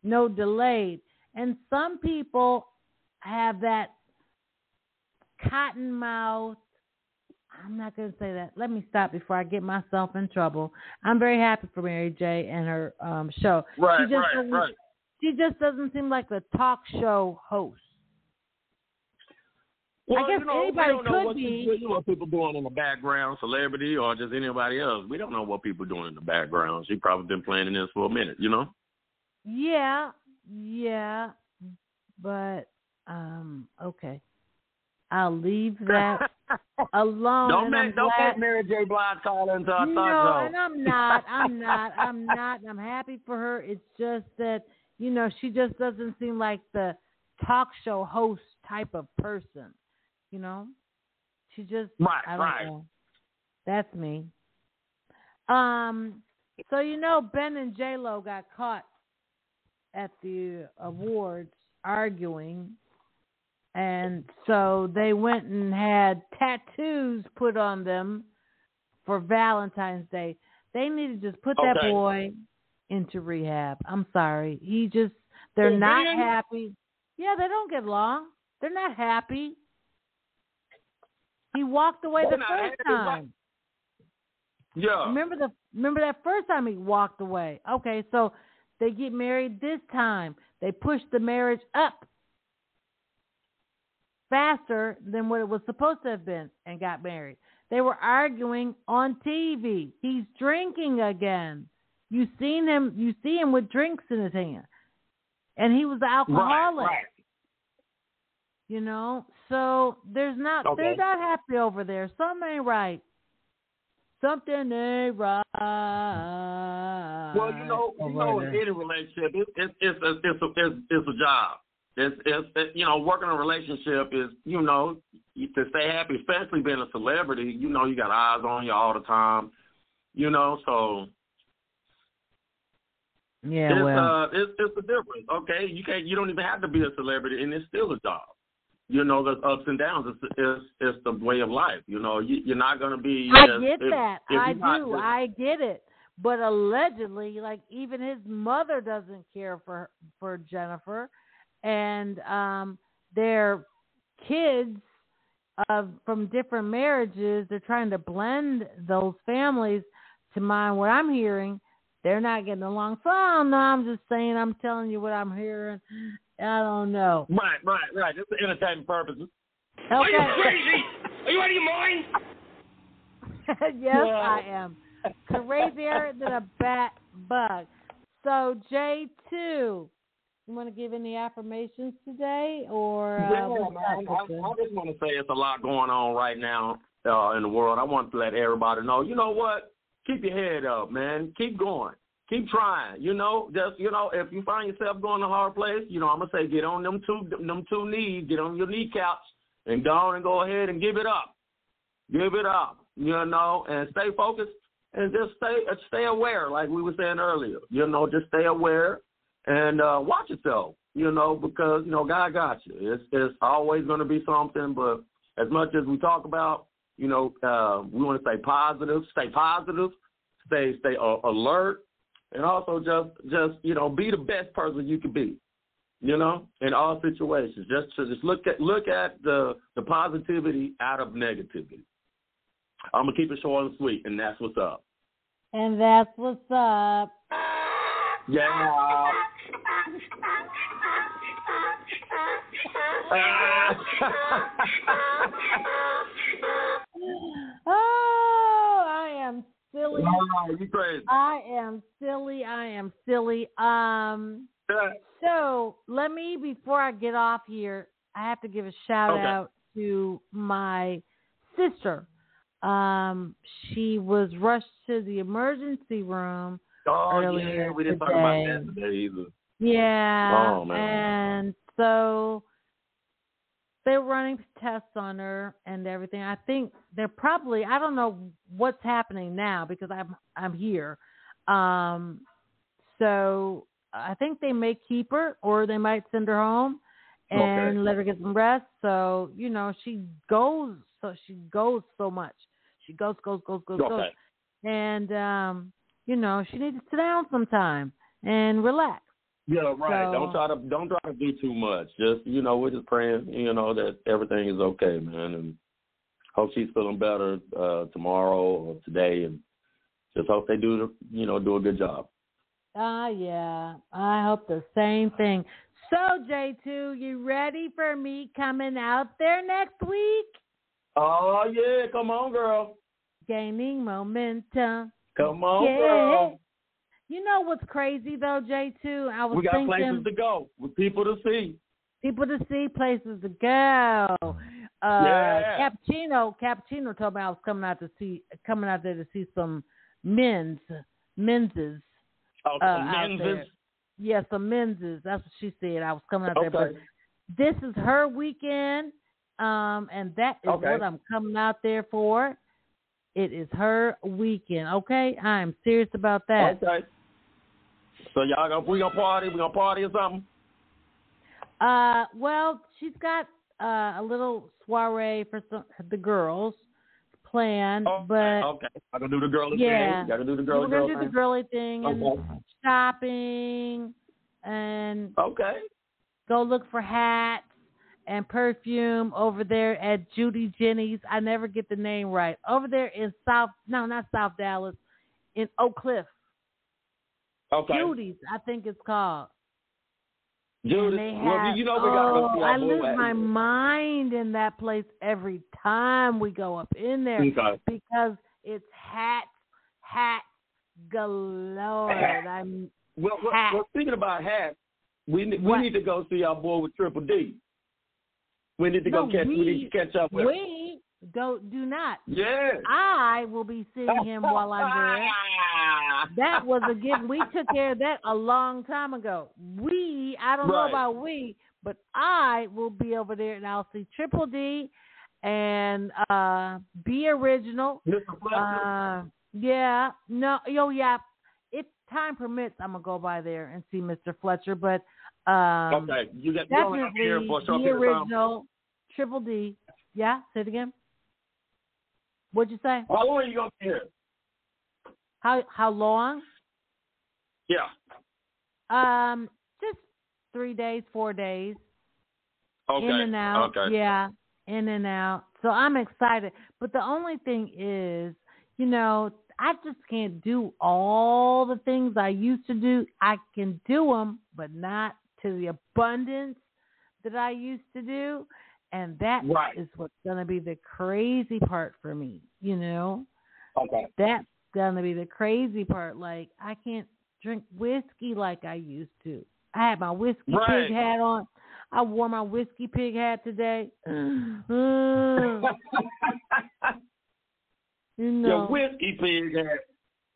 no delay. And some people have that cotton mouth. I'm not going to say that. Let me stop before I get myself in trouble. I'm very happy for Mary J. and her um, show. Right, she just right, right. She just doesn't seem like a talk show host. Well, I guess you know, anybody we don't know could what be. You, you know what people doing in the background, celebrity or just anybody else. We don't know what people doing in the background. She probably been planning this for a minute, you know. Yeah, yeah, but um, okay. I'll leave that *laughs* *laughs* alone. don't and make don't glad- make Mary J. Blige call into our no, talk show. and I'm not. I'm *laughs* not. I'm not. I'm happy for her. It's just that you know she just doesn't seem like the talk show host type of person. You know, she just. Right, I don't right. know. That's me. Um. So you know, Ben and J Lo got caught at the awards arguing. And so they went and had tattoos put on them for Valentine's Day. They need to just put that boy into rehab. I'm sorry. He just they're not happy. Yeah, they don't get along. They're not happy. He walked away They're the first time. Yeah. Remember the remember that first time he walked away. Okay, so they get married this time. They push the marriage up faster than what it was supposed to have been and got married. They were arguing on TV. He's drinking again. You seen him you see him with drinks in his hand. And he was an alcoholic. right. You know? So there's not Okay. they're not happy over there. Something ain't right. Something ain't right. Well, you know, you know, in there. any relationship, it, it, it's a it's a it's, it's a job. It's, it's it, you know, working a relationship is you know to stay happy, especially being a celebrity. You know, you got eyes on you all the time. You know, so Yeah, it's, well. uh, it's it's a difference. Okay, you can't. You don't even have to be a celebrity, and it's still a job. You know, there's ups and downs. It's it's, it's the way of life. You know, you, you're not going to be. I just- get if- that. if I you're not do. I get it. But allegedly, like even his mother doesn't care for for Jennifer, and um, their kids of from different marriages. They're trying to blend those families. To mind what I'm hearing, they're not getting along. So I don't know. I'm just saying. I'm telling you what I'm hearing. I don't know. Right, right, right. It's for entertainment purposes. Okay. Are you out of your mind? *laughs* yes. I am. Crazier than a bat bug. So J two, you want to give any affirmations today, or uh, Yeah, man. I, I. Just want to say it's a lot going on right now uh, in the world. I want to let everybody know. You know what? Keep your head up, man. Keep going. Keep trying. You know, just you know, if you find yourself going to a hard place, you know, I'm gonna say get on them two them two knees, get on your kneecaps, and go on and go ahead and give it up. Give it up. You know, and stay focused and just stay uh, stay aware, like we were saying earlier. You know, just stay aware and uh, watch yourself. You know, because you know God got you. It's it's always going to be something, but as much as we talk about, you know, uh, we want to stay positive, stay positive, stay stay uh, alert, and also just just you know be the best person you can be. You know, in all situations, just to just look at look at the the positivity out of negativity. I'm gonna keep it short and sweet, and that's what's up. And that's what's up. Yeah. *laughs* Oh, I am silly. You crazy. I am silly. I am silly. Um. So let me before I get off here, I have to give a shout Okay. out to my sister. Um, she was rushed to the emergency room Oh earlier yeah, we didn't talk today. about that today either. Yeah. Oh. And so they're running tests on her and everything. I think they're probably I don't know what's happening now because I'm I'm here. Um so I think they may keep her or they might send her home and Okay. let her get some rest. So, you know, she goes so she goes so much. She goes, goes, goes, goes, goes. And um, you know, she needs to sit down sometime and relax. Yeah, right. So- don't try to don't try to do too much. Just you know, we're just praying, you know, that everything is okay, man, and hope she's feeling better uh tomorrow or today, and just hope they do the you know do a good job. Ah, yeah. I hope the same thing. So, J2, you ready for me coming out there next week? Oh yeah, come on, girl. Gaining momentum. Come on, yeah. girl. You know what's crazy though, J2? I was We got thinking places to go with people to see. people to see, places to go. Uh Yeah. Cappuccino Cappuccino told me I was coming out to see coming out there to see some men's menses. Oh, uh, some menses? Yeah, some menses. That's what she said. I was coming out there, but this is her weekend, um, and that is Okay. what I'm coming out there for. It is her weekend. Okay, I am serious about that. Okay. So y'all gonna we gonna party? We gonna party or something? Uh, well, she's got uh, a little soiree for some, the girls planned, but Okay. I gonna do the girl Yeah. thing. Gotta do the girl we're gonna do the girly thing and Okay. shopping and Okay. go look for hats and perfume over there at Judy Jenny's. I never get the name right. Over there in South, no, not South Dallas, in Oak Cliff. Okay. Judy's, I think it's called. Judy, And well, you know we gotta oh, I lose at- my mind in that place every time we go up in there Okay. because it's hats, hats galore. I'm Well, well, hats. well, speaking about hats, we we What? need to go see our boy with Triple D. We need to go catch. We, need to catch up with. him. We do do not. Yeah. I will be seeing him while I'm there. *laughs* That was a given. We took care of that a long time ago. We, I don't know about we, but I will be over there and I'll see Triple D and uh Be Original. Mr. Fletcher. Uh, yeah, no, yo, yeah. It's time permits, I'm gonna go by there and see Mr. Fletcher. But um, okay, you got you only have here for the period of time. original Triple D. Yeah, say it again. What'd you say? How long are you gonna be here? How how long? Yeah. Um, just three days, four days. Okay. In and out. Okay. Yeah, in and out. So I'm excited. But the only thing is, you know, I just can't do all the things I used to do. I can do them, but not to the abundance that I used to do. And that is Right. what's going to be the crazy part for me, you know? Okay. That's going to be the crazy part. Like, I can't drink whiskey like I used to. I had my whiskey Right. pig hat on. I wore my whiskey pig hat today. Mm. *sighs* *sighs* you *laughs* know. Your whiskey pig hat.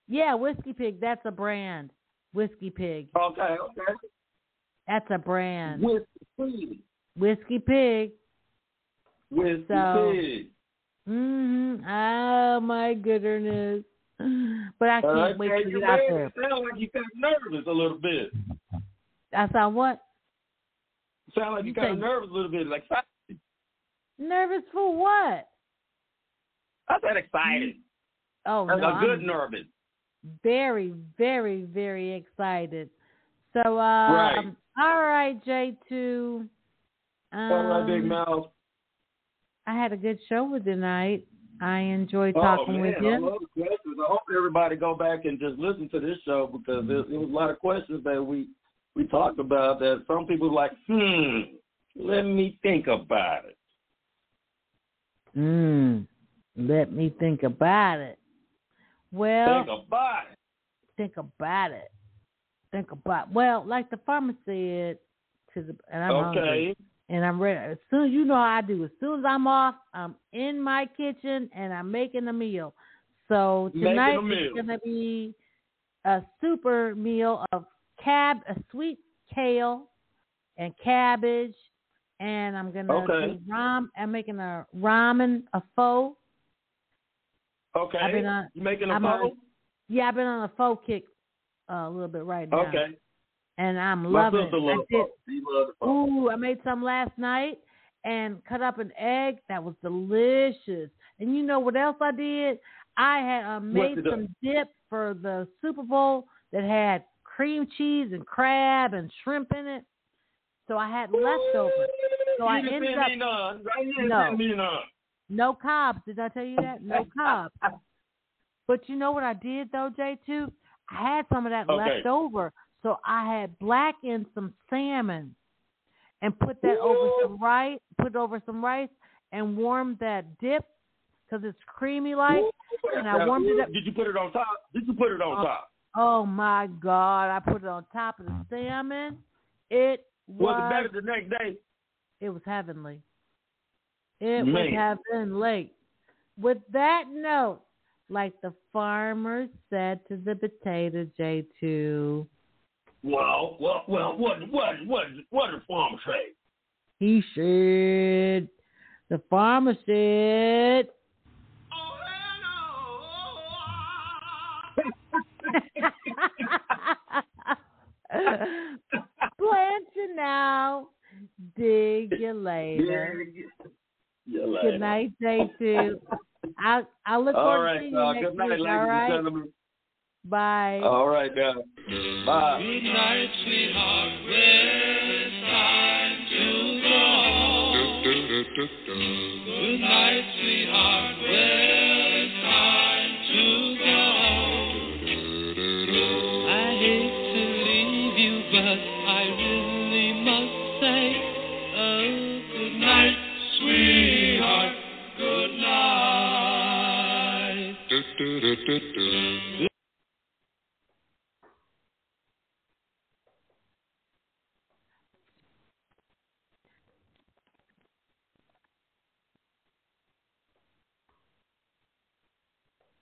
Yeah, whiskey pig. That's a brand. Whiskey pig. Okay, okay. That's a brand. Whiskey pig. Whiskey pig. Whiskey So- pig. Mhm. Oh my goodness. But I can't Uh, wait to get out there. sound like you got nervous a little bit. I sound what? Sound like you You of say- nervous a little bit, like Nervous for what? I said excited. Oh That's no. a good I'm nervous. very, very, very excited. So um Right. All right, J two. Um, All right, big mouth. I had a good show with tonight. I enjoyed Oh talking man, with I you. love the questions. I hope everybody go back and just listen to this show because there, there was a lot of questions that we we talked about that some people like. Hmm, let me think about it. Hmm. Let me think about it. Well, think about it. think about it. Think about well, like the farmer said to the and I'm hungry. Okay. And I'm ready. As soon as you know how I do, as soon as I'm off, I'm in my kitchen and I'm making a meal. So tonight is gonna be a super meal of cab a sweet kale and cabbage and I'm gonna Okay. do ram I'm making a ramen a pho. Okay. I've been on you making a I'm phone? on- Yeah, I've been on a pho kick uh, a little bit right now. Okay. And I'm My loving sister it. loves I did, loves the phone. Ooh, I made some last night and cut up an egg. That was delicious. And you know what else I did? I had uh, made did you do? some dip for the Super Bowl that had cream cheese and crab and shrimp in it. So I had leftovers. So I you didn't ended up none. No. no cobs. Did I tell you that? No *laughs* cobs. But you know what I did though, J two? I had some of that Okay. left over. So I had blackened some salmon and put that over some rice, put over some rice and warmed that dip because it's creamy like. And I warmed it up. Did you put it on top? Did you put it on Oh, top? Oh my God! I put it on top of the salmon. It was. Was it better the next day? It was heavenly. It Man. was heavenly. With that note, like the farmer said to the potato J two, Well, well, well. What, what, what, what did the farmer say? he said, the farmer said. *laughs* *laughs* Plant you now, dig you later. You later. Good night, J two. I I look forward right, to seeing uh, you next good night, week. ladies all and gentlemen. Bye. All right, now. Bye. Good night, sweetheart. Well, it's time to go home. Good night, sweetheart. Well, it's time to go do do do do.